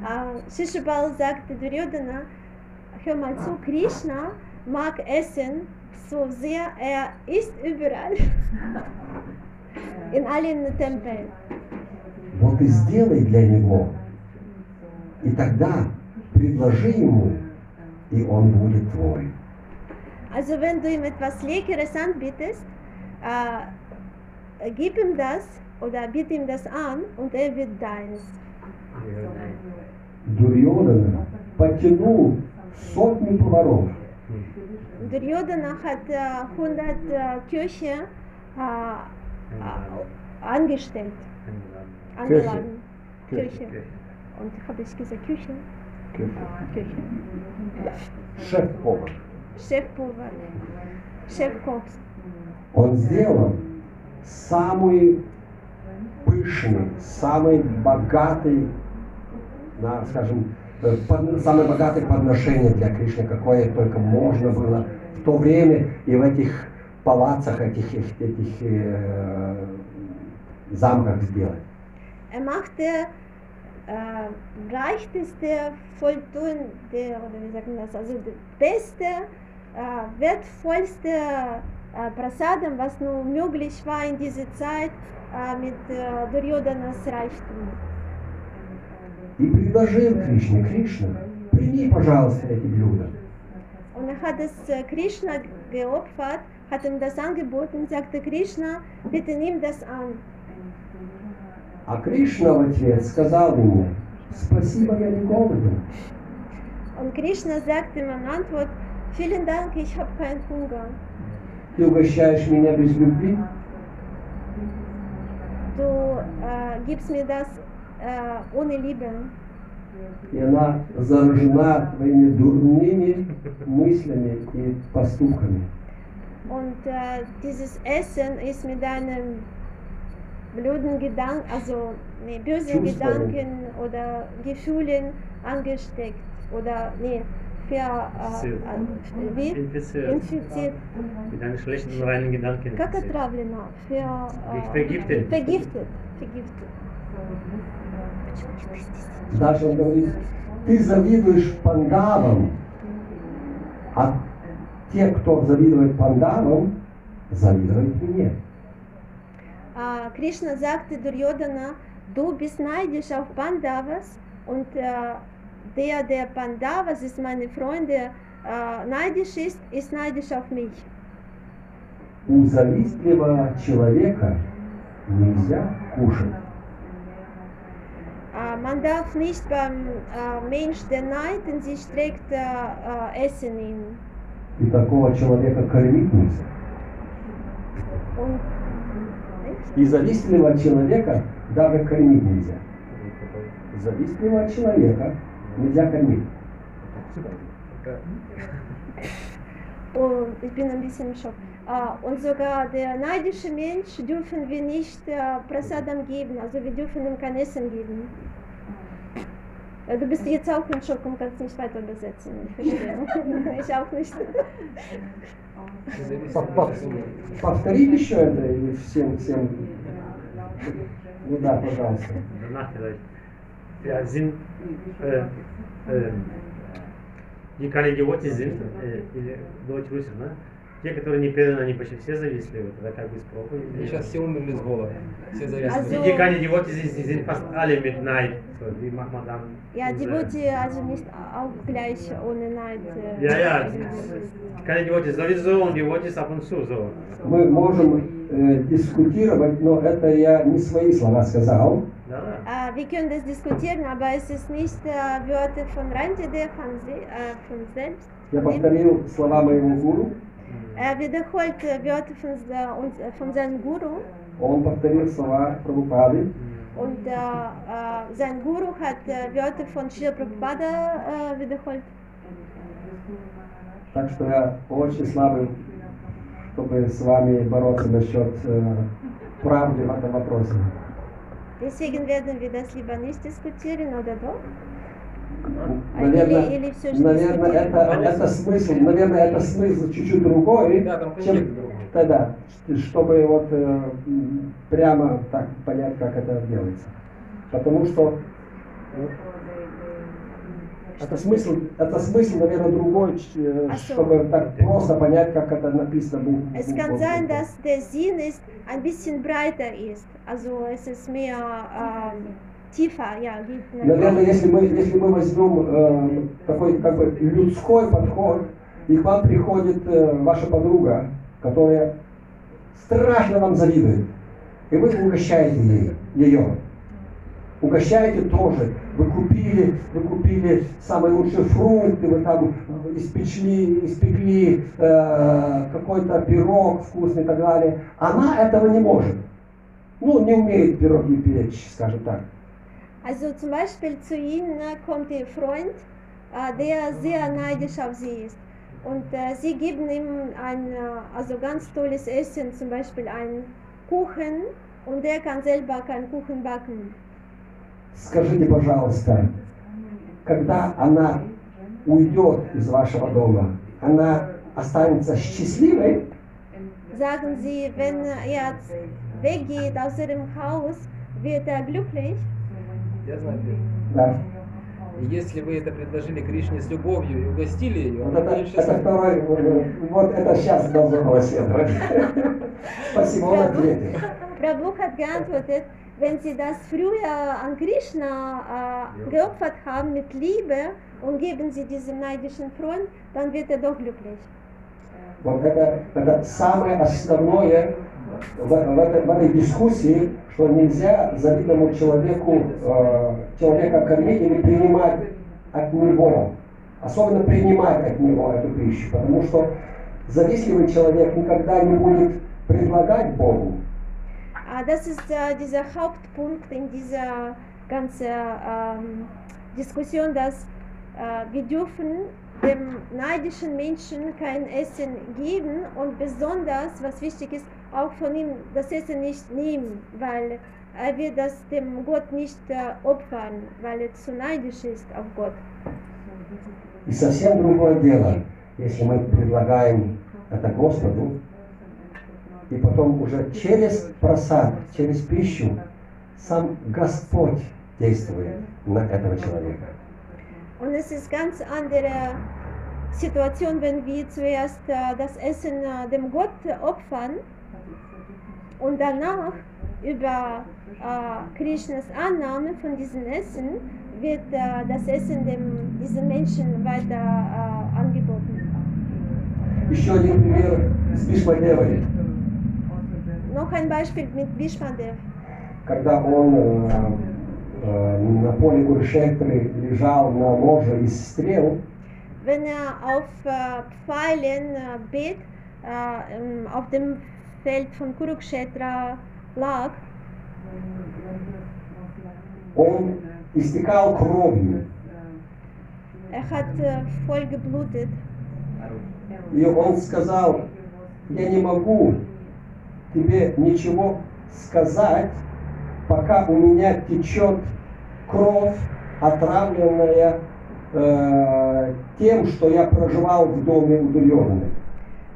Äh, Shishupal sagte Duryodhana, hör mal zu, Krishna mag Essen so sehr, er isst überall. In allen Tempeln. Вот и сделай для него. И тогда предложи ему, и он будет твой. Also wenn du ihm etwas Leckeres anbietest, äh, gib ihm das oder biete ihm das an und er wird deins. Дурьодана потянул сотни поваров. Duryodhana hat äh, 100 äh, Köche äh, äh, angestellt, angeladen. Köche. Und habe ich gesagt Küche? Küche. Шеф-повар. Chefpulver, Chefkoch. Он сделал самый пышный, самый богатый, на, скажем, э, самое богатое подношение для Кришны, какое только можно было в то время и в этих палацах, этих, этих, э, замках сделать. Er machte äh, reichteste, volltuende, oder wie sagt man das, also das beste, äh, wertvollste äh, Prasadam, was nur möglich war in dieser Zeit äh, mit äh, Duryodanas Reichtum. И предложил Кришне, Кришна, прими, пожалуйста, эти блюда. Er hat es äh, Krishna geopfert, hat ihm das angeboten, sagte Krishna, bitte nimm das an. А Кришна в ответ сказал ему, спасибо, я не голоден. Und Krishna sagte ihm in Antwort, vielen Dank, ich habe keinen Hunger. Ты угощаешь меня без любви? Du äh, gibst mir das äh, ohne Liebe. И она заражена твоими дурными мыслями и поступками. Und äh, dieses Essen ist mit deinen blöden Gedanken, also nee, bösen Чувствами. Gedanken oder Gefühlen angesteckt oder nee, ver, äh, Infiziert. äh, wie? Infiziert. Infiziert. Mit deinen schlechten reinen Gedanken. Как отравлено? Ver, äh, Vergiftet. Vergiftet. Vergiftet. Даже он говорит, ты завидуешь пандавам, а те, кто завидует пандавам, завидуют мне. Äh, Krishna sagte Duryodhana, du bist neidisch auf Pandavas und äh, der, der Pandavas ist meine Freunde, äh, neidisch ist, ist neidisch auf mich. У завистливого человека нельзя кушать. Äh, man darf nicht beim äh, Mensch, der Neid in sich trägt, äh, äh, Essen nehmen. И такого человека кормить нельзя. И завистливого человека даже кормить нельзя. Завистливого человека нельзя кормить. Und ich bin ein bisschen im Schock. Äh, und sogar der neidische Mensch dürfen wir nicht äh, Prasadam geben, also wir dürfen ihm kein Essen geben. Äh, Du bist jetzt auch im Schock und kannst nicht weiter übersetzen. Ich verstehe. ich auch nicht. Пов- пов- Повторить еще это или всем, всем? Ну да, пожалуйста. Danach vielleicht. ja, sind, äh, äh, die Идиоти sind, äh, или Deutsch Russisch, ne? Те, которые не преданы, они почти все завистливы, это как бы с проповедью. Сейчас все умерли с голода. Все завязаны. Also- Die, die keine Idioten sind, die sind fast alle mit Neid. So, wie macht man dann? Ja, diese- Devote also nicht auch gleich ohne Neid. äh, Ja, ja, sind. keine Idioten sowieso und Idioten ab und zu so. Мы можем э, дискутировать, но это я не свои слова сказал. Äh, wir können das diskutieren, aber es ist nicht äh, Wörter von se äh, von selbst. Я повторил слова моего гуру, Er wiederholt äh, Wörter von, äh, von seinem Guru он повторил слова Прабхупады. und äh, äh, sein Guru hat äh, Wörter von Srila Prabhupada äh, wiederholt. Так что я очень слабый, чтобы с вами бороться насчет э, правды в этом вопросе. Deswegen werden wir das lieber nicht diskutieren, oder doch? Наверное, Или- или же наверное, это, это смысл, наверное, это смысл чуть-чуть другой, Да, чем тогда, чтобы вот э, прямо так понять, как это делается. Потому что э, это смысл, это смысл, наверное, другой, э, А чтобы так просто понять, как это написано. Es бу- kann бу- sein, бу- dass der Sinn ist, ein bisschen breiter ist. Also es ist mehr ähm, geht nach Наверное, если мы, если мы возьмем э, такой как бы людской подход, и к вам приходит э, ваша подруга, которая страшно вам завидует, и вы угощаете ей, ее. Угощаете тоже. Вы купили, вы купили самые лучшие фрукты, вы там испечли, испекли э, какой-то пирог вкусный и так далее. Она этого не может. Ну, не умеет пироги печь, скажем так. Also zum Beispiel zu Ihnen äh, kommt Ihr Freund, äh, der sehr neidisch auf Sie ist. Und äh, Sie geben ihm ein äh, also ganz tolles Essen, zum Beispiel einen Kuchen, und der kann selber keinen Kuchen backen. Скажите, пожалуйста, когда она уйдет из вашего дома, она останется счастливой? Sagen Sie, wenn er jetzt weggeht aus Ihrem Haus, wird er glücklich? Я знаю ответ. Да. И если вы это предложили Кришне с любовью и угостили ее, Вот она это, это второй, э, вот это сейчас должно было. Спасибо, он ответил. Prabhu hat geantwortet, wenn Sie das früher an Krishna äh, geopfert haben mit Liebe und geben Sie diesem neidischen Freund, dann wird er doch glücklich. Вот это, это самое основное в, в этой, в этой дискуссии, что нельзя завидному человеку э, человека кормить или принимать от него. Особенно принимать от него эту пищу, потому что завистливый человек никогда не будет предлагать Богу. Äh, das ist äh, dieser Hauptpunkt in dieser ganzen ähm, Diskussion, dem neidischen Menschen kein Essen geben und besonders, was wichtig ist, auch von ihm das Essen nicht nehmen, weil er wird das dem Gott nicht äh, opfern, weil er zu neidisch ist auf Gott. И совсем другое дело, если мы предлагаем это Господу, и потом уже через просад, через пищу сам Господь действует на этого человека. Und es ist ganz andere Situation, wenn wir zuerst äh, das Essen äh, dem Gott opfern und danach über äh, Krishnas Annahme von diesem Essen wird äh, das Essen dem, diesem Menschen weiter äh, angeboten. Еще один пример с Бишмадевой. Noch ein Beispiel mit Vishmadev. Когда он э, э, На поле Куршетры лежал на ложе из стрел, Wenn er auf äh, Pfeilen äh, bet, äh, ähm, auf dem Feld von Kurukshetra lag, он истекал кровью. er hat äh, voll geblutet. И он сказал, я не могу тебе ничего сказать, пока у меня течет кровь, отравленная э, тем, что я проживал в доме у Дурьоны.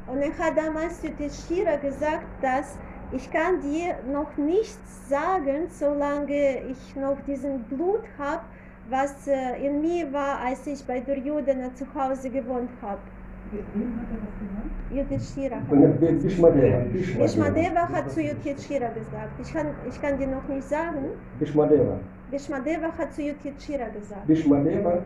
Und er hat damals zu Tishira gesagt, dass Ich kann dir noch nichts sagen, solange ich noch diesen Blut habe, was äh, in mir war, als ich bei Duryodhana zu Hause gewohnt habe. Yudhishthira hat Und Bishmadeva. Vishmadeva hat zu Yudhishthira gesagt. Ich kann, ich kann dir noch nicht sagen. Bishmadeva. Vishmadeva hat zu Yudhishthira gesagt. Bishmadeva,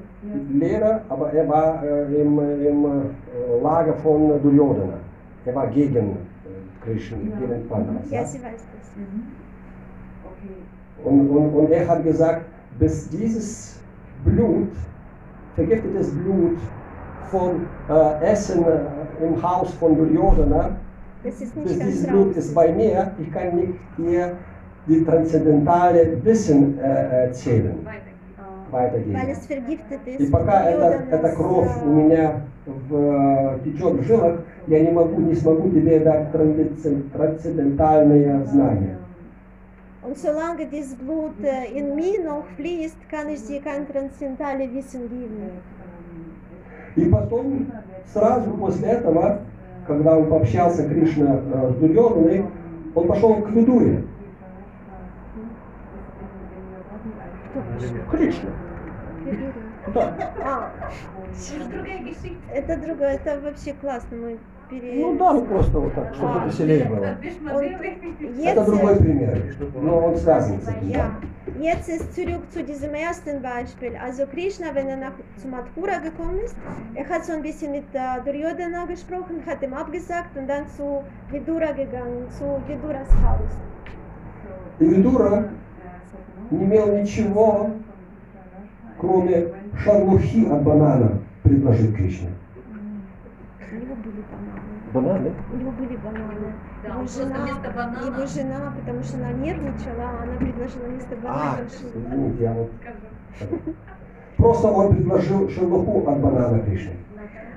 Lehrer, aber er war äh, im, im äh, Lager von Duryodhana. Er war gegen äh, Krishna, gegen Pandavas. Ja, Ja? sie weiß das. Und, und, und er hat gesagt, bis dieses Blut, vergiftetes Blut von äh, Essen äh, im Haus von Duryodhana, Das ist bis nicht ganz dieses Blut raus. ist bei mir, ich kann nicht dir die transzendentale Wissen äh, erzählen, weitergeben. Weil es vergiftet ist. И пока эта, Duryodhanas, эта кровь äh, у меня в, э, течет в жилах, я не могу, не смогу тебе дать трансцен- трансцендентальные знания. Und solange dieses Blut äh, in mir noch fließt, kann ich dir kein transzendentales Wissen geben. И потом, сразу после этого, когда он пообщался Кришна э, с Дурьоданой, он пошел к Видуре. Кришна. Да. А, Другая это другое, это вообще классно. Мы пере... Ну да, ну просто вот так, чтобы А. веселее было. Это jetzt, другой пример, но он связан с этим. ja, jetzt ist zurück zu diesem ersten Beispiel. Also Krishna, wenn er nach, zu Mathura gekommen ist, er hat so ein bisschen mit äh, Duryodhana gesprochen, hat ihm abgesagt und dann zu Vidura gegangen, zu Viduras Haus. Видура не имел ничего, кроме шарлухи от банана, предложить Кришне. У него были бананы. Бананы? У него были бананы. Да, его, он жена, вместо банана- его жена, потому что она нервничала, она предложила вместо А, бананов ши- извините, я вот... Просто он предложил шарлуху от банана Кришне.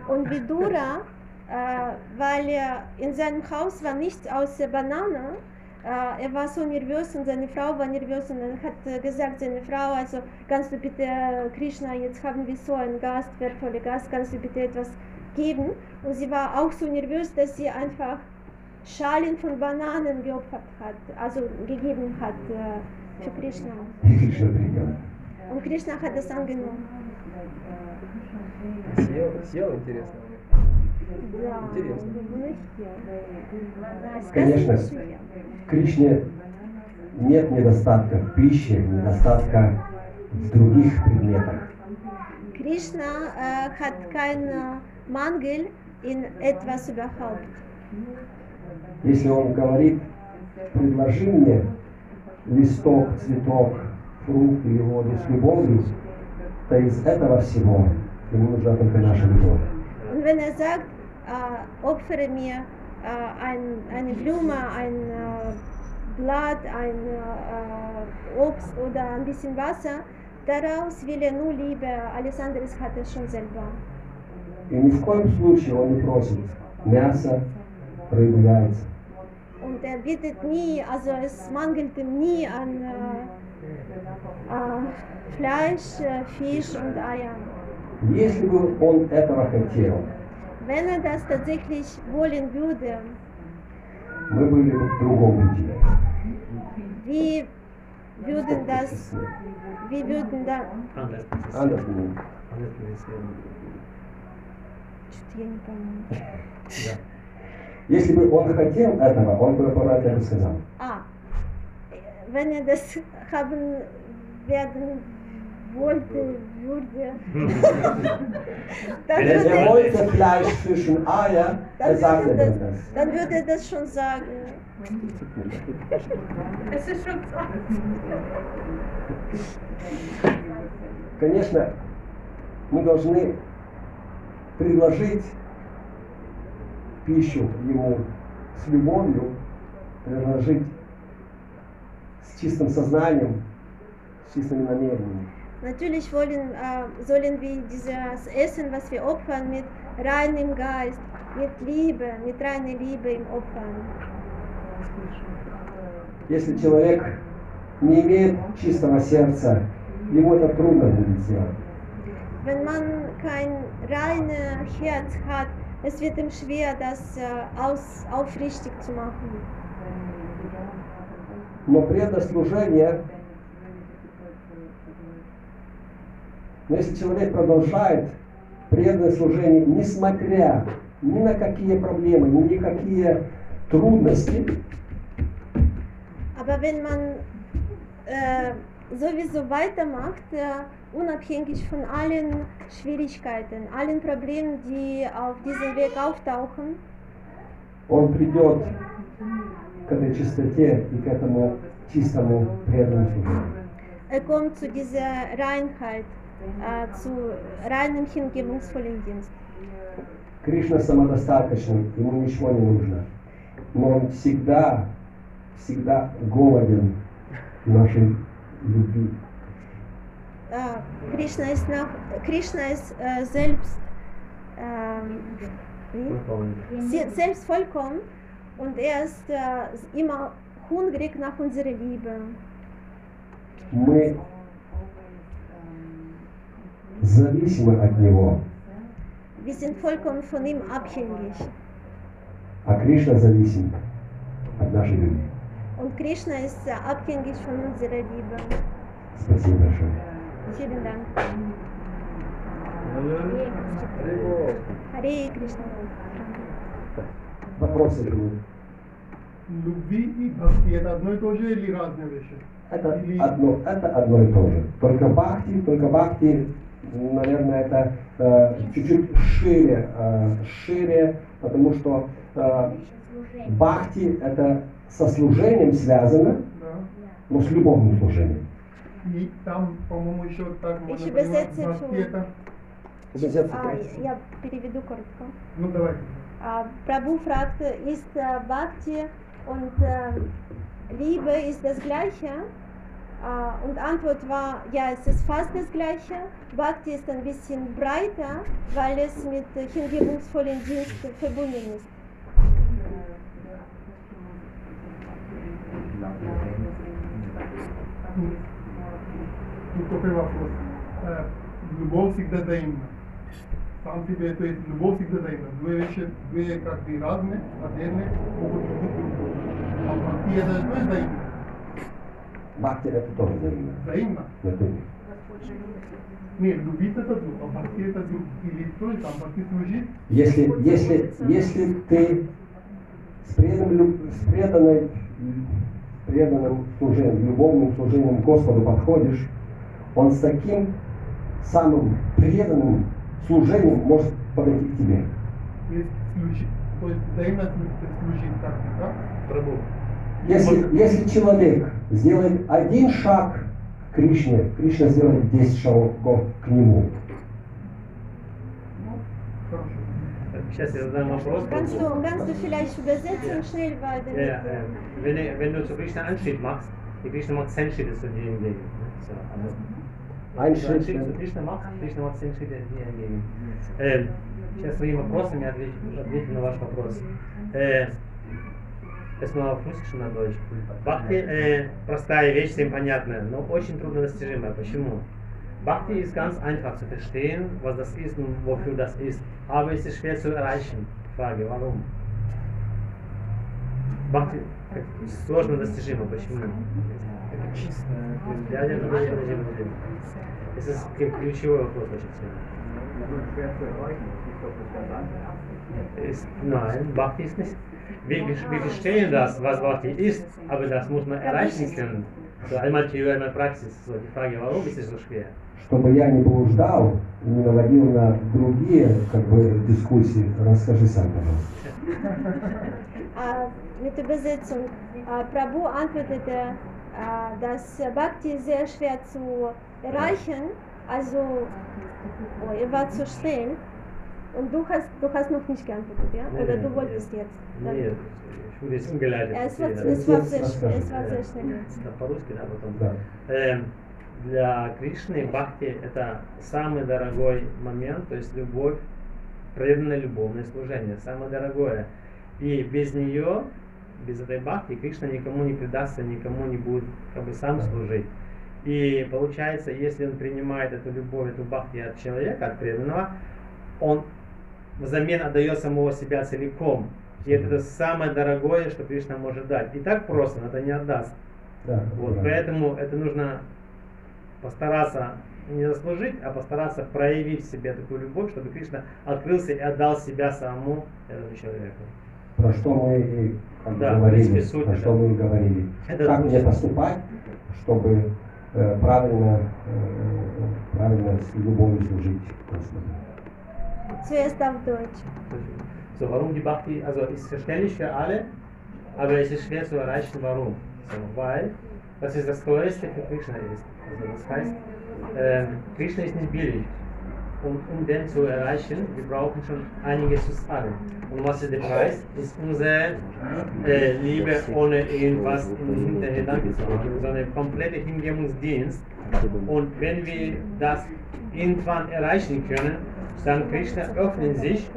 Und Vidura, äh, weil er in seinem Haus war nichts außer Banane, äh, er war so nervös und seine Frau war nervös und dann hat äh, gesagt, seine Frau, also kannst du bitte, äh, Krishna, jetzt haben wir so einen Gast, wertvoller Gast, kannst du bitte etwas geben? Und sie war auch so nervös, dass sie einfach Schalen von Bananen geopfert hat, also gegeben hat äh, für Krishna. И Кришна принял. Und Krishna hat das angenommen. Съел, съел интересно. Да, Интересно. он их ел. Конечно. Сказано, что ел. В Кришне нет недостатка в пище, недостатка в других предметах. Krishna äh, hat keinen Mangel in etwas überhaupt. Если он говорит, предложи мне листок, цветок, фрукт или воду с любовью, то из этого всего ему нужна только наша любовь. Und wenn er sagt, äh, opfere mir äh, ein, eine Blume, ein äh, Blatt, ein äh, Obst oder ein bisschen Wasser, daraus will er nur Liebe, alles andere hat er schon selber. И ни в коем случае он не просит мяса, рыбу, яйца. Und er bittet nie, also es mangelt ihm nie an äh, äh, Fleisch, äh, Fisch und Eiern. Если бы он этого хотел, Wenn er das tatsächlich wollen würde, мы были бы в другом пути. wie würden das, wie würden da, Anders. Das ist Anders nicht. anders gewesen. Что-то я не помню. Ja. Если бы он хотел этого, он бы бы сказал. Ah, wenn er das haben werden wollte, würde, dann Wenn er würde, Er er, wollte Fleisch, Fisch und Eier, er sagte dann das. dann würde er das schon sagen. Es ist schon. Конечно, мы должны предложить пищу ему с любовью, предложить с чистым сознанием, с чистыми намерениями. Natürlich wollen, äh, sollen wir dieses Essen, was wir opfern, mit reinem Geist, mit Liebe, mit reiner Liebe im Opfern. Если человек не имеет чистого сердца, ему это трудно будет сделать. Wenn man kein reines Herz hat, es wird ihm schwer, das äh, aus, aufrichtig zu machen. Но преданное служение, но если человек продолжает преданное служение, несмотря ни на какие проблемы, ни на какие трудности, Aber wenn man äh, sowieso weitermacht, äh, unabhängig von allen Schwierigkeiten, allen Problemen, die auf diesem Weg auftauchen, он придет к этой чистоте и к этому чистому преданному er kommt zu dieser Reinheit, äh, zu reinem hingebungsvollen Dienst. Кришна самодостаточный, ему ничего не нужно. Но он всегда, всегда голоден нашей любви. Äh, Krishna ist, nach, Krishna ist äh, selbst, ähm, wie? Se- selbst vollkommen und er ist äh, immer hungrig nach unserer Liebe. Мы зависимы от него, Wir sind vollkommen von ihm abhängig. а Кришна зависим от нашей любви. Und Krishna ist äh, abhängig von unserer Liebe. Спасибо большое. Vielen Dank. Харе Кришна. Вопросы будут? Любви и бхакти это одно и то же или разные вещи? Это Или- одно, это одно и то же. Только бхакти, только бхакти, наверное, это э, чуть-чуть шире, э, шире, потому что э, бхакти это со служением связано, Да. но с любовным служением. И там, по-моему, еще так можно Еще понимать, бездетство бхакти всего. это... А, я переведу коротко. Ну, давай. А, Прабhu fragt, ist äh, Bhakti und äh, Liebe ist das Gleiche? Äh, und Antwort war, ja, es ist fast das Gleiche. Bhakti ist ein bisschen breiter, weil es mit äh, hingebungsvollen Dienst verbunden ist. Тут такой вопрос. Любовь всегда взаимна. Сам себе, то есть любовь всегда взаимна. Две вещи, две как бы разные, отдельные, могут любить друг друга. А бхакти это тоже взаимно. Бхакти это тоже взаимно. Взаимно. Это Не, любить это друг, а бхакти это друг. Или то есть там бхакти служит, Если, если, если ты с, преданным, с преданной, преданным служением, любовным служением Господу подходишь, Он с таким самым преданным служением может подойти к тебе. То есть взаимно да? Если, если человек сделает один шаг к Кришне, Кришна сделает 10 шагов к нему. Ну. Сейчас я задам вопрос. Kannst du, kannst du vielleicht übersetzen schnell, weil damit, Ja, ja, wenn, wenn du zu Krishna Schritt machst, die Krishna macht 10 Schritte zu dir entgegen. ne? So, also, Ein Schritt, Schritt zu wenn- Krishna machst, Krishna macht 10 Schritte dir entgegen. Э, сейчас своими вопросами ответь, ответим на ваш вопрос. Э, und auf Deutsch. Бхакти э, простая вещь, всем понятная, но очень труднодостижимая. Почему? Бхакти ist ganz einfach zu verstehen, was das ist und wofür das ist. Aber es ist schwer zu erreichen. Frage, warum? Как, сложно достижимо. Почему? Это чистое. Дядя, подожди, подожди, подожди. Это с- ключ- ключевой вопрос очень сильно. Ist, nein, Bhakti ist nicht. Wir, wir, verstehen das, was Bhakti ist, aber das muss man erreichen können. So einmal Theorie, einmal Praxis. So, die Frage, warum ist es so schwer? Чтобы я не блуждал и не наводил на другие как бы, дискуссии, расскажи сам, пожалуйста. Äh, mit Übersetzung. Äh, Prabhu antwortete, äh, dass Bhakti sehr schwer zu erreichen, also oh, er war zu schnell. Und du hast, du hast noch nicht geantwortet, ja? Nee, Oder nee, du nee. wolltest jetzt? Dann- Нет, ich wurde jetzt umgeleitet. Ja, es war, es war, sehr, es war sehr schnell jetzt. По-русски, да, потом. Да. Эм, Для Кришны Бхакти это самый дорогой момент, то есть любовь, преданное любовное служение, самое дорогое. И без нее, без этой Бхакти, Кришна никому не предастся, никому не будет как бы сам служить. И получается, если он принимает эту любовь, эту Бхакти от человека, от преданного, он взамен отдает самого себя целиком. И это самое дорогое, что Кришна может дать. И так просто, это не отдаст. Да, Вот, да. поэтому это нужно постараться не заслужить, а постараться проявить в себе такую любовь, чтобы Кришна открылся и отдал себя самому этому человеку. Про что мы и как Да, говорили, принципе, суть про это. что мы и говорили. Это как мне поступать, чтобы э, правильно, э, правильно с любовью служить Господу. Zuerst auf Deutsch. So, warum die Bhakti, also ist verständlich für alle, aber es ist schwer zu erreichen, warum? So, weil das ist das teuerste für Krishna ist. Also das heißt, ähm, Krishna ist nicht billig. Und um den zu erreichen, wir brauchen schon einiges zu zahlen. Und was ist der Preis? Ist unsere äh, Liebe ohne irgendwas in Hintergedanken zu haben, sondern komplette Hingebungsdienst. Und wenn wir das irgendwann erreichen können, dann Krishna öffnet sich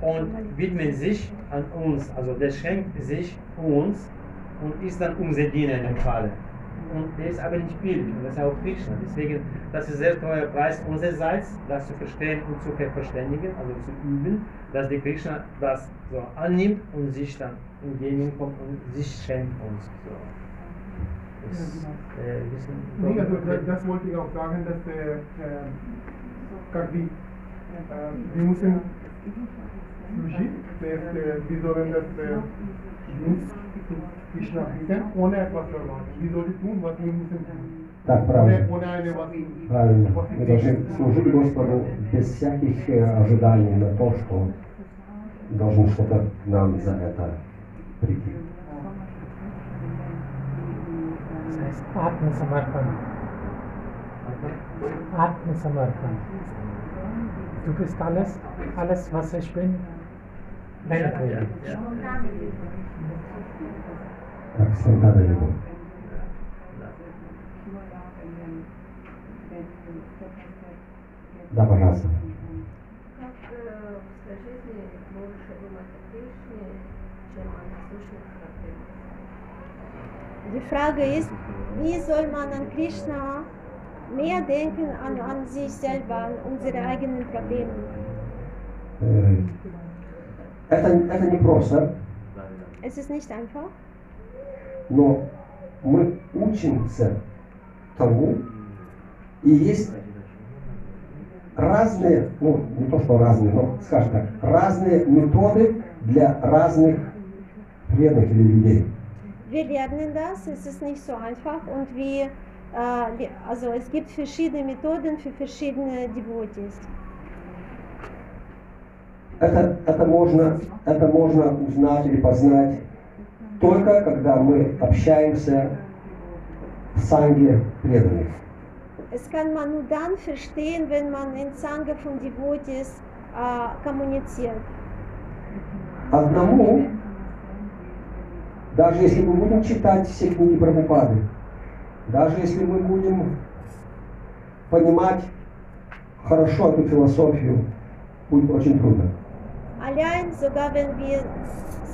und widmet sich an uns, also der schenkt sich uns und ist dann unser Diener in dem Falle und der ist aber nicht billig und das ist auch Krishna. Deswegen, das ist sehr teuer Preis unsererseits, das zu verstehen und zu verständigen, also zu üben, dass die Krishna das so annimmt und sich dann entgegenkommt und sich schenkt uns. So. Das, äh, nee, also das, das, wollte ich auch sagen, dass äh, äh, äh wir müssen Sushi, das, äh, wir sollen das äh, Ohne etwas zu erwarten. Wir sollen tun, was wir müssen tun. Так, правильно. Правильно. Мы должны служить Господу без всяких э, ожиданий на то, что должен что-то нам за это прийти. Das heißt Atma Samarpan. Atma Samarpan. Du bist alles, alles was ich bin, ja, ja, meinetwegen. ja. своей жизни больше думать о Кришне, чем о насущных проблемах? Die Frage ist, wie soll man an Krishna mehr denken an, an sich selber, an unsere eigenen Probleme? Э, Это, это не просто, Es ist nicht einfach, Но мы учимся тому, и есть разные, ну не то что разные, но скажем так, разные методы для разных преданных или людей. wir lernen das, es ist nicht so einfach und wir, äh, also es gibt verschiedene Methoden für verschiedene Devotees. Это, это, можно, это можно узнать или познать только когда мы общаемся в санге преданных. Es kann man nur dann verstehen, wenn man in Sangha von Devotees äh, kommuniziert. Одному, даже если мы будем читать все книги Прабхупады, даже если мы будем понимать хорошо эту философию, будет очень трудно. Allein sogar wenn wir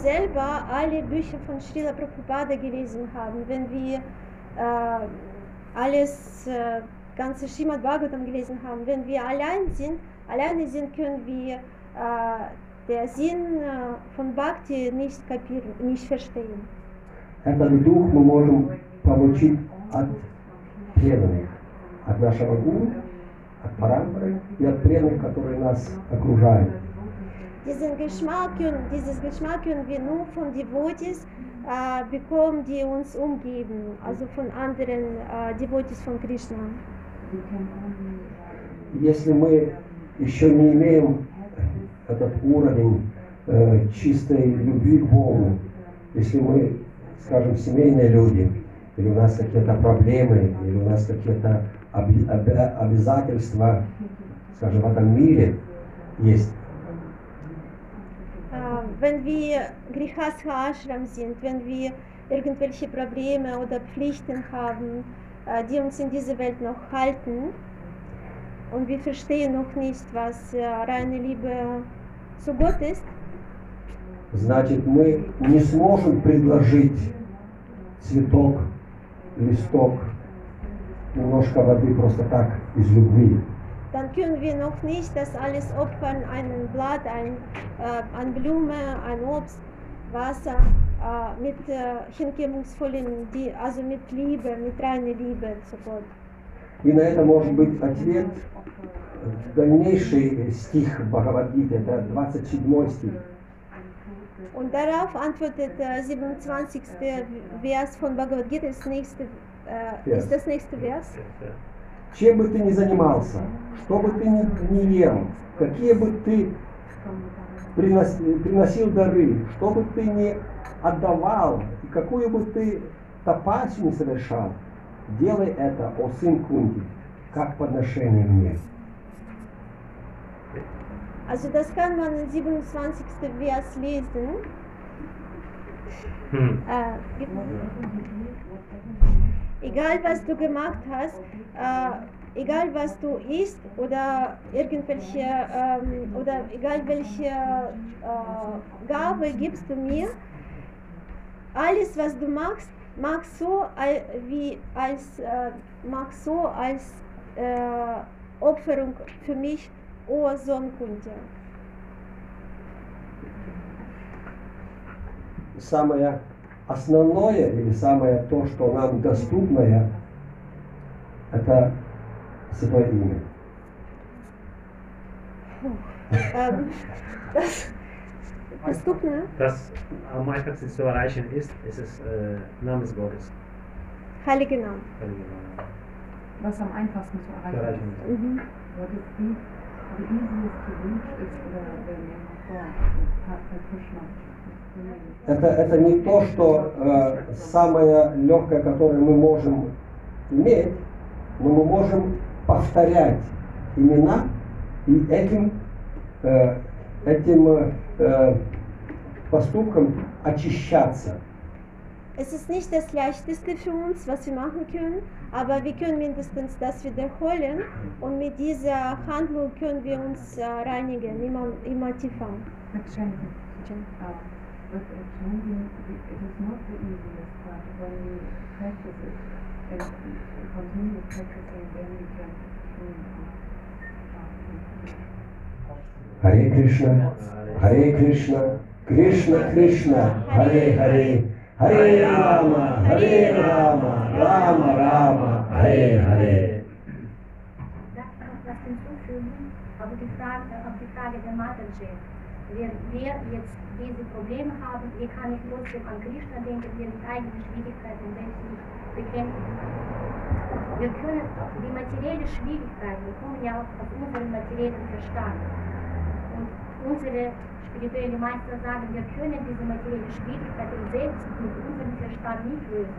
selber alle Bücher von Srila Prabhupada gelesen haben, wenn wir äh, alles, äh, ganze Srimad Bhagavatam gelesen haben, wenn wir allein sind, alleine sind, können wir äh, der Sinn äh, von Bhakti nicht kapieren, nicht verstehen. Этот дух мы можем получить от преданных, от нашего гуру, от парампры и от преданных, которые нас окружают. Diesen Geschmack, können- dieses Geschmack können wir nur von Devotees äh, bekommen, die uns umgeben, also von anderen äh, Devotees von Krishna. Если мы еще не имеем этот уровень э, чистой любви к Богу, если мы, скажем, семейные люди, или у нас какие-то проблемы, или у нас какие-то оби- обя- обязательства, скажем, в этом мире есть, wenn wir Grihastha Ashram sind, wenn wir irgendwelche Probleme oder Pflichten haben, äh, die uns in dieser Welt noch halten und wir verstehen noch nicht, was äh, reine Liebe zu Gott ist, значит, мы не сможем предложить цветок, листок, немножко воды просто так из любви. dann können wir noch nicht das alles opfern, ein Blatt, ein, äh, eine Blume, ein Obst, Wasser, äh, mit äh, hingebungsvollen, die, also mit Liebe, mit reiner Liebe zu Gott. И на это может быть ответ дальнейший стих Бхагавадгиты, это 27 стих. Und darauf antwortet der 27. Vers von Bhagavad Gita, das nächste, äh, Vers. ist das nächste Vers. Чем бы ты ни занимался, что бы ты ни, ни ел, какие бы ты принос- приносил дары, что бы ты ни отдавал, и какую бы ты тапасию не совершал, делай это, о сын Кунти, как подношение мне. Also das kann man im 27. Vers lesen. Hm. Äh. egal was du gemacht hast, äh, egal was du isst oder irgendwelche ähm, oder egal welche äh, Gabe gibst du mir, alles was du machst, mach so al, wie als äh, mach so als äh, Opferung für mich, o Sohn Kunti. Самое основное или самое то, что нам доступное, это Святое Имя. Ähm, das доступно? Das am einfachsten zu erreichen ist, ist es äh, Namens Gottes. Heilige Name. Was am einfachsten zu Zu erreichen erreichen ist. Mhm. What is the, the easiest to reach is the, the name of God, Ha- Krishna. Это, это не то, что э, самое легкое, которое мы можем иметь, но мы можем повторять имена и этим, э, этим э, э, поступком очищаться. Es ist nicht das Leichteste für uns, was wir machen können, aber wir können mindestens das wiederholen und mit dieser Handlung können wir uns äh, reinigen, immer, immer tiefer. Like chanting. Uh, but uh, chanting, it it is not the easiest, but when we practice it and continue practicing, then we can truly Харе Кришна, Харе Кришна, Кришна Кришна, Харе Харе, Харе Рама, Харе Рама, Рама Рама, Харе Харе. Darf ich noch was hinzufügen? Auf die Frage, auf die Frage der Mataji. Wenn wir jetzt diese Probleme haben, wie kann ich trotzdem an Krishna denken, wir mit eigenen Schwierigkeiten selbst nicht bekämpfen? Wir können die materielle Schwierigkeiten, die kommen ja auch aus unserem materiellen Verstand. Und unsere spirituelle Meister sagen, wir können diese materielle Schwierigkeiten selbst mit unserem Verstand nicht lösen.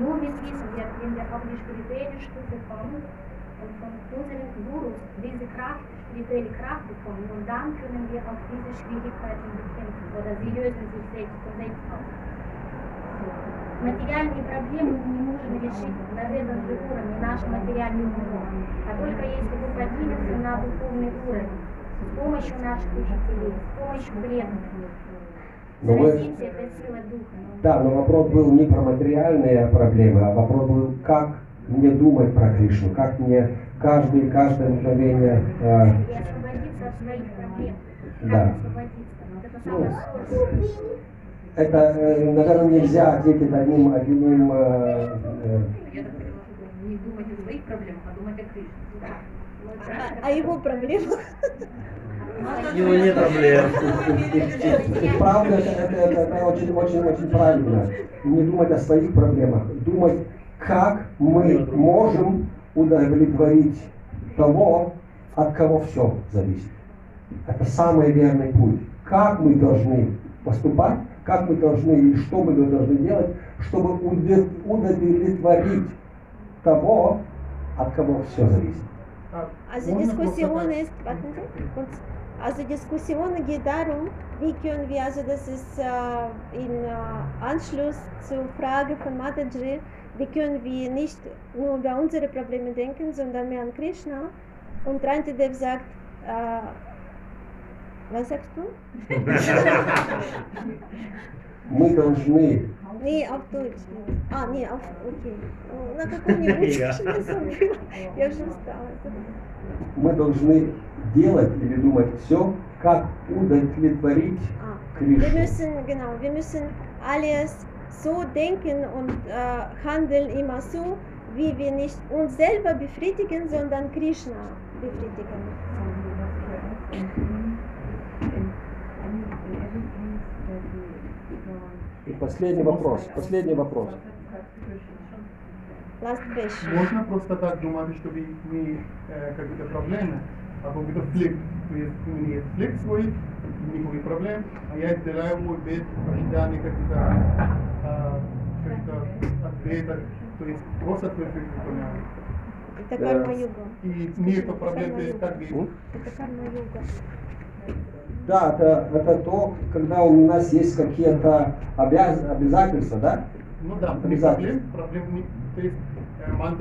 Nur mit Wissen, wir, wenn wir auf die spirituelle Stufe kommen und von unseren Gurus diese Kraft, Kraft bekommen, und dann können wir auch diese Schwierigkeiten bekämpfen oder lösen sich selbst auf. Материальные проблемы мы не можем решить на этом же уровне, нашим материальным умом, а только если мы поднимемся на духовный уровень, с помощью наших учителей, с помощью преданных. Но Заразиться этой силой духа. Да, но вопрос был не про материальные проблемы, а вопрос был, как мне думать про Кришну, как мне каждое, каждое мгновение э, и освободиться от своих проблем. Как Да. освободиться? Вот это э, наверное, нельзя ответить одним, одним э, э, Я так поняла, что не думать о своих проблемах, а думать о Кришне. А, а его проблема? Его нет проблем. Правда, это, это, это, это очень, очень, очень правильно. Не думать о своих проблемах, думать, как мы можем удовлетворить того, от кого все зависит. Это самый верный путь. Как мы должны поступать, как мы должны и что мы должны делать, чтобы удовлетворить того, от кого все зависит. Also Можно Diskussion просто ist, warten Sie, also Diskussion geht darum, wie können wir, also das ist äh, in äh, Anschluss zur Frage von Mataji, wie können wir nicht nur über unsere Probleme denken, sondern mehr an Krishna. Und Rantidev sagt, äh, was sagst du? Мы должны Nee, auf Deutsch. Ah, nee, auf, okay. Ну, На каком-нибудь Ja. я забыла. Я уже устала. мы должны делать или думать все, как удовлетворить Ah, wir Кришну. müssen, genau, wir müssen alles so denken und äh, handeln immer so, wie wir nicht uns selber befriedigen, sondern Krishna befriedigen. И последний вопрос, последний вопрос. Last question. Можно просто так думать, что вы мы э, какие-то проблемы, а какой-то флик, то есть у меня есть флик свой, никаких проблем, а я сделаю мой без ожидания каких-то э, каких-то ответов, то есть просто флик выполняю. Это Да. карма-юга. И нету проблем, то есть как бы М? Это карма-юга. Да, это, это то, когда у нас есть какие-то обяз- обязательства, да? Ну да, не Обязательно. проблем, проблем не, то есть man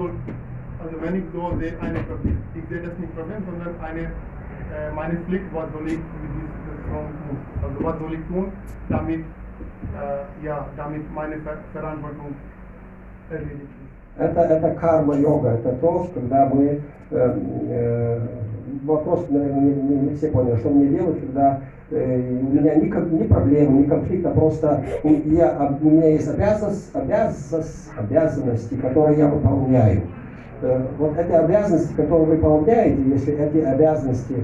also wenn ich so sehe, eine Problem, ich sehe das nicht Problem, sondern eine, meine Pflicht, was soll ich mit dieser Person tun? Also was soll damit, äh, ja, damit meine Ver Verantwortung erledigt ist. Это, это карма-йога, это то, когда мы... э, э, вопрос, наверное, не, не- все поняли, что мне делать, когда э, у меня ни, ни проблем, ни конфликта, просто у, я, об- у меня есть обязанность, обязанность, обязанности, которые я выполняю. Э, вот эти обязанности, которые вы выполняете, если эти обязанности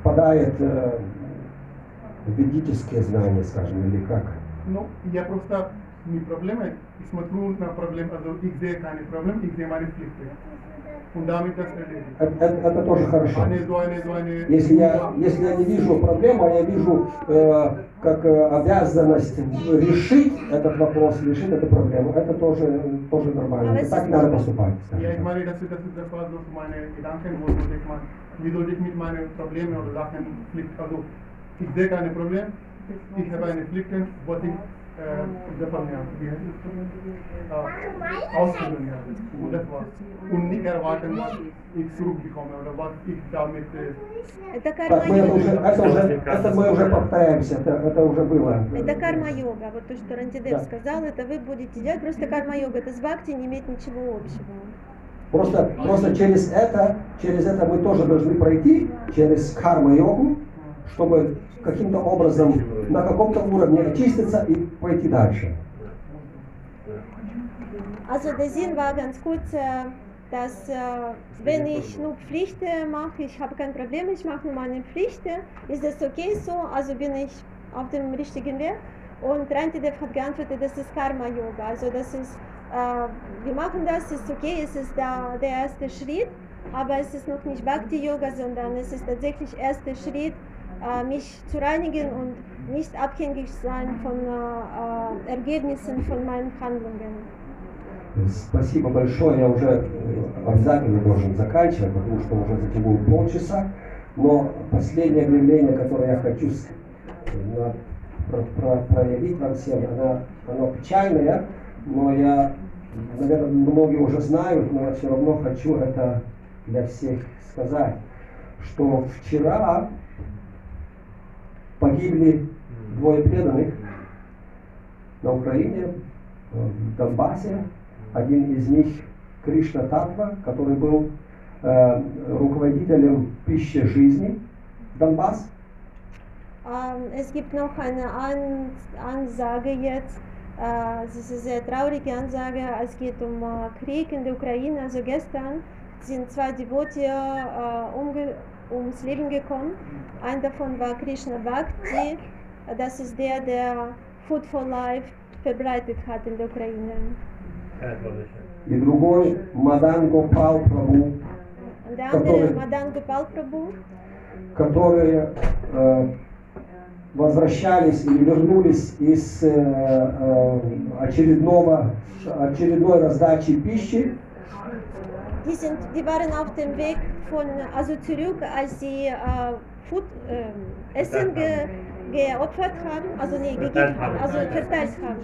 впадают э, в ведические знания, скажем, или как? Ну, я просто не проблема, ich смотрю на проблем, also ich sehe keine Problem, ich sehe meine Pflichten. Und damit das erledigt. Это, это- это тоже хорошо. So eine, Если я, если я не вижу проблему, а я вижу э, как э, обязанность решить этот вопрос, решить эту проблему, это тоже, тоже нормально. Так надо поступать. Скажем ich так. meine, das, das, das war so meine Problemen oder Sachen flicken. Also, ich sehe keine Probleme, ich habe eine Pflichten, was ich äh, davon ja? Äh, ausführen ja. Und das war's. Und nicht erwarten, was ich zurückbekomme oder was ich damit. Äh, Это Так, мы это уже, это уже, это мы уже повторяемся, это, это уже было. Это карма-йога. Вот то, что Рантидев Да. сказал, это вы будете делать. Просто карма-йога. Это с бхакти не имеет ничего общего. Просто, просто через это, через это мы тоже должны пройти, через карма-йогу, чтобы каким-то образом на каком-то уровне очиститься и пойти дальше. Also der Sinn war ganz äh, dass äh, wenn ich nur Pflichten mache, ich habe kein Problem, ich mache nur meine Pflichten, ist das okay so, also bin ich auf dem richtigen Weg. Und Rantidev hat geantwortet, das ist Karma-Yoga, also das ist, äh, wir machen das, ist okay, es ist da der erste Schritt, aber es ist noch nicht Bhakti-Yoga, sondern es ist tatsächlich erster Schritt, äh, mich zu reinigen und nicht abhängig sein von äh, äh, Ergebnissen von meinen Handlungen. Спасибо большое. Я уже э, обязательно должен заканчивать, потому что уже затянул полчаса. Но последнее объявление, которое я хочу с- на- про- про- проявить вам всем, оно, оно печальное, но я, наверное, многие уже знают, но я все равно хочу это для всех сказать, что вчера погибли двое преданных на Украине, э, в Донбассе. Один из них Кришна Татва, который был э, руководителем пищи жизни Донбасс. Ähm, es gibt noch eine An Ansage jetzt. Äh, es ist eine sehr traurige Ansage. Es geht um äh, Krieg in der Ukraine. Also gestern sind zwei Devote äh, umge ums Leben gekommen. Ein davon war Krishna Bhakti. Das ist der, der Food for Life verbreitet hat in der Ukraine. И другой Мадан Гопал Прабhu, Und der andere, Который- Madan Gopal Prabhu, которые э, возвращались или вернулись из э, э, очередного, очередной раздачи пищи Die, sind, die waren auf dem Weg von, also zurück, als sie äh, Food, ähm, Essen ge, geopfert haben, also nee, gegeben haben, also verteilt haben.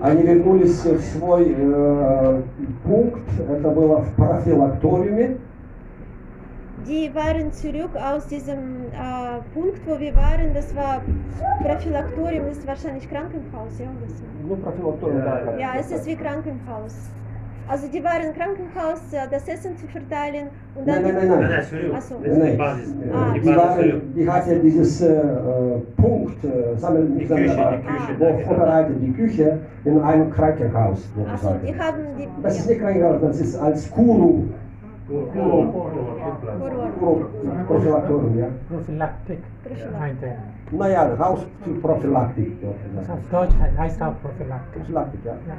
Они вернулись в свой э, пункт, это было в профилакториуме, die waren zurück aus diesem äh, Punkt, wo wir waren. Das war Prophylaktorium, das ist wahrscheinlich Krankenhaus, ja? Nur ja. Es ist wie Krankenhaus. Also die waren im Krankenhaus, äh, das Essen zu verteilen und dann... Nein, nein, nein, nein. Achso. Nein. Die Basis. Ah. Die, die, waren, die hatte dieses äh, äh Punkt, äh, sammeln, die Küche, die Küche, ah. wo ah. vorbereitet die Küche in einem Krankenhaus. Achso, die haben die... Das ist nicht Krankenhaus, das ist als Kuru. Kuru. Ja. Er. Naja. Das auf Deutsch he- heißt auch Prophylaktik. Prophylaktik, ja. Ja.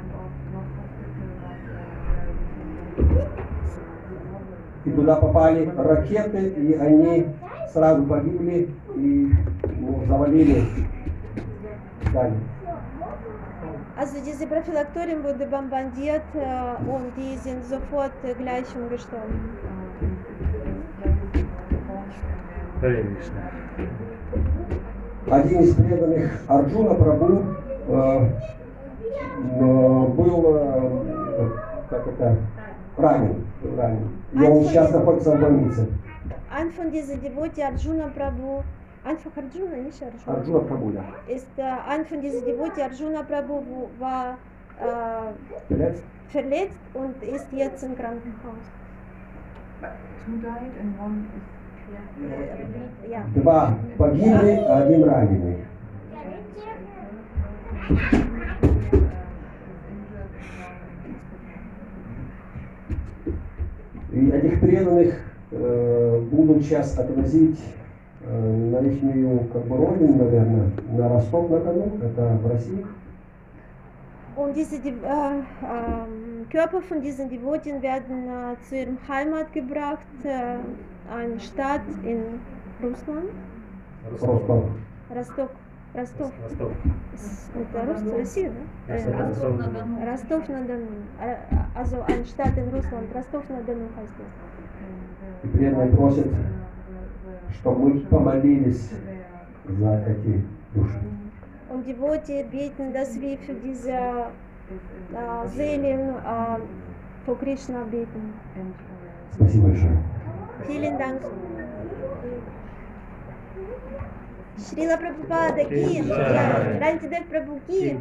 И туда попали ракеты, и они сразу погибли и ну, завалили здание. Also diese Prophylaktorium wurde bombardiert äh, und die sind sofort äh, gleich umgestorben. Харе Кришна. Один из преданных Арджуна Прабу э, э, был, э, как это, ранен, ранен. И он сейчас находится в больнице. Ein von diesen Devoti Arjuna Prabhu, einfach Arjuna, nicht Arjuna, Арджуна Прабу, да. ist äh, ein von diesen Devoti Arjuna Prabhu wo- war äh, Verletzt? verletzt und ist jetzt im Krankenhaus. Two died and one is Ja. Два погибли, один раненый. И этих преданных э, будут сейчас отвозить э, на их как бы родину, наверное, на Ростов-на-Дону, это в России. Und diese Dev- äh, ähm, Körper von diesen Devotien werden äh, zu ihrem Heimat gebracht, äh, eine Stadt in Russland, Ростов. Ростов. Россия, ne? Ростов. Äh, Ростов. Rostov-на-Дону. Äh, Also eine Stadt in Russland, Rostov-на-Дону heißt es. И преданные просят, чтобы мы помолились за эти души. Und die Worte beten, dass wir für diese äh, Seelen äh, vor Krishna beten. Спасибо большое. Vielen Dank. Srila Prabhupada aqui, grande Dev Prabhu aqui.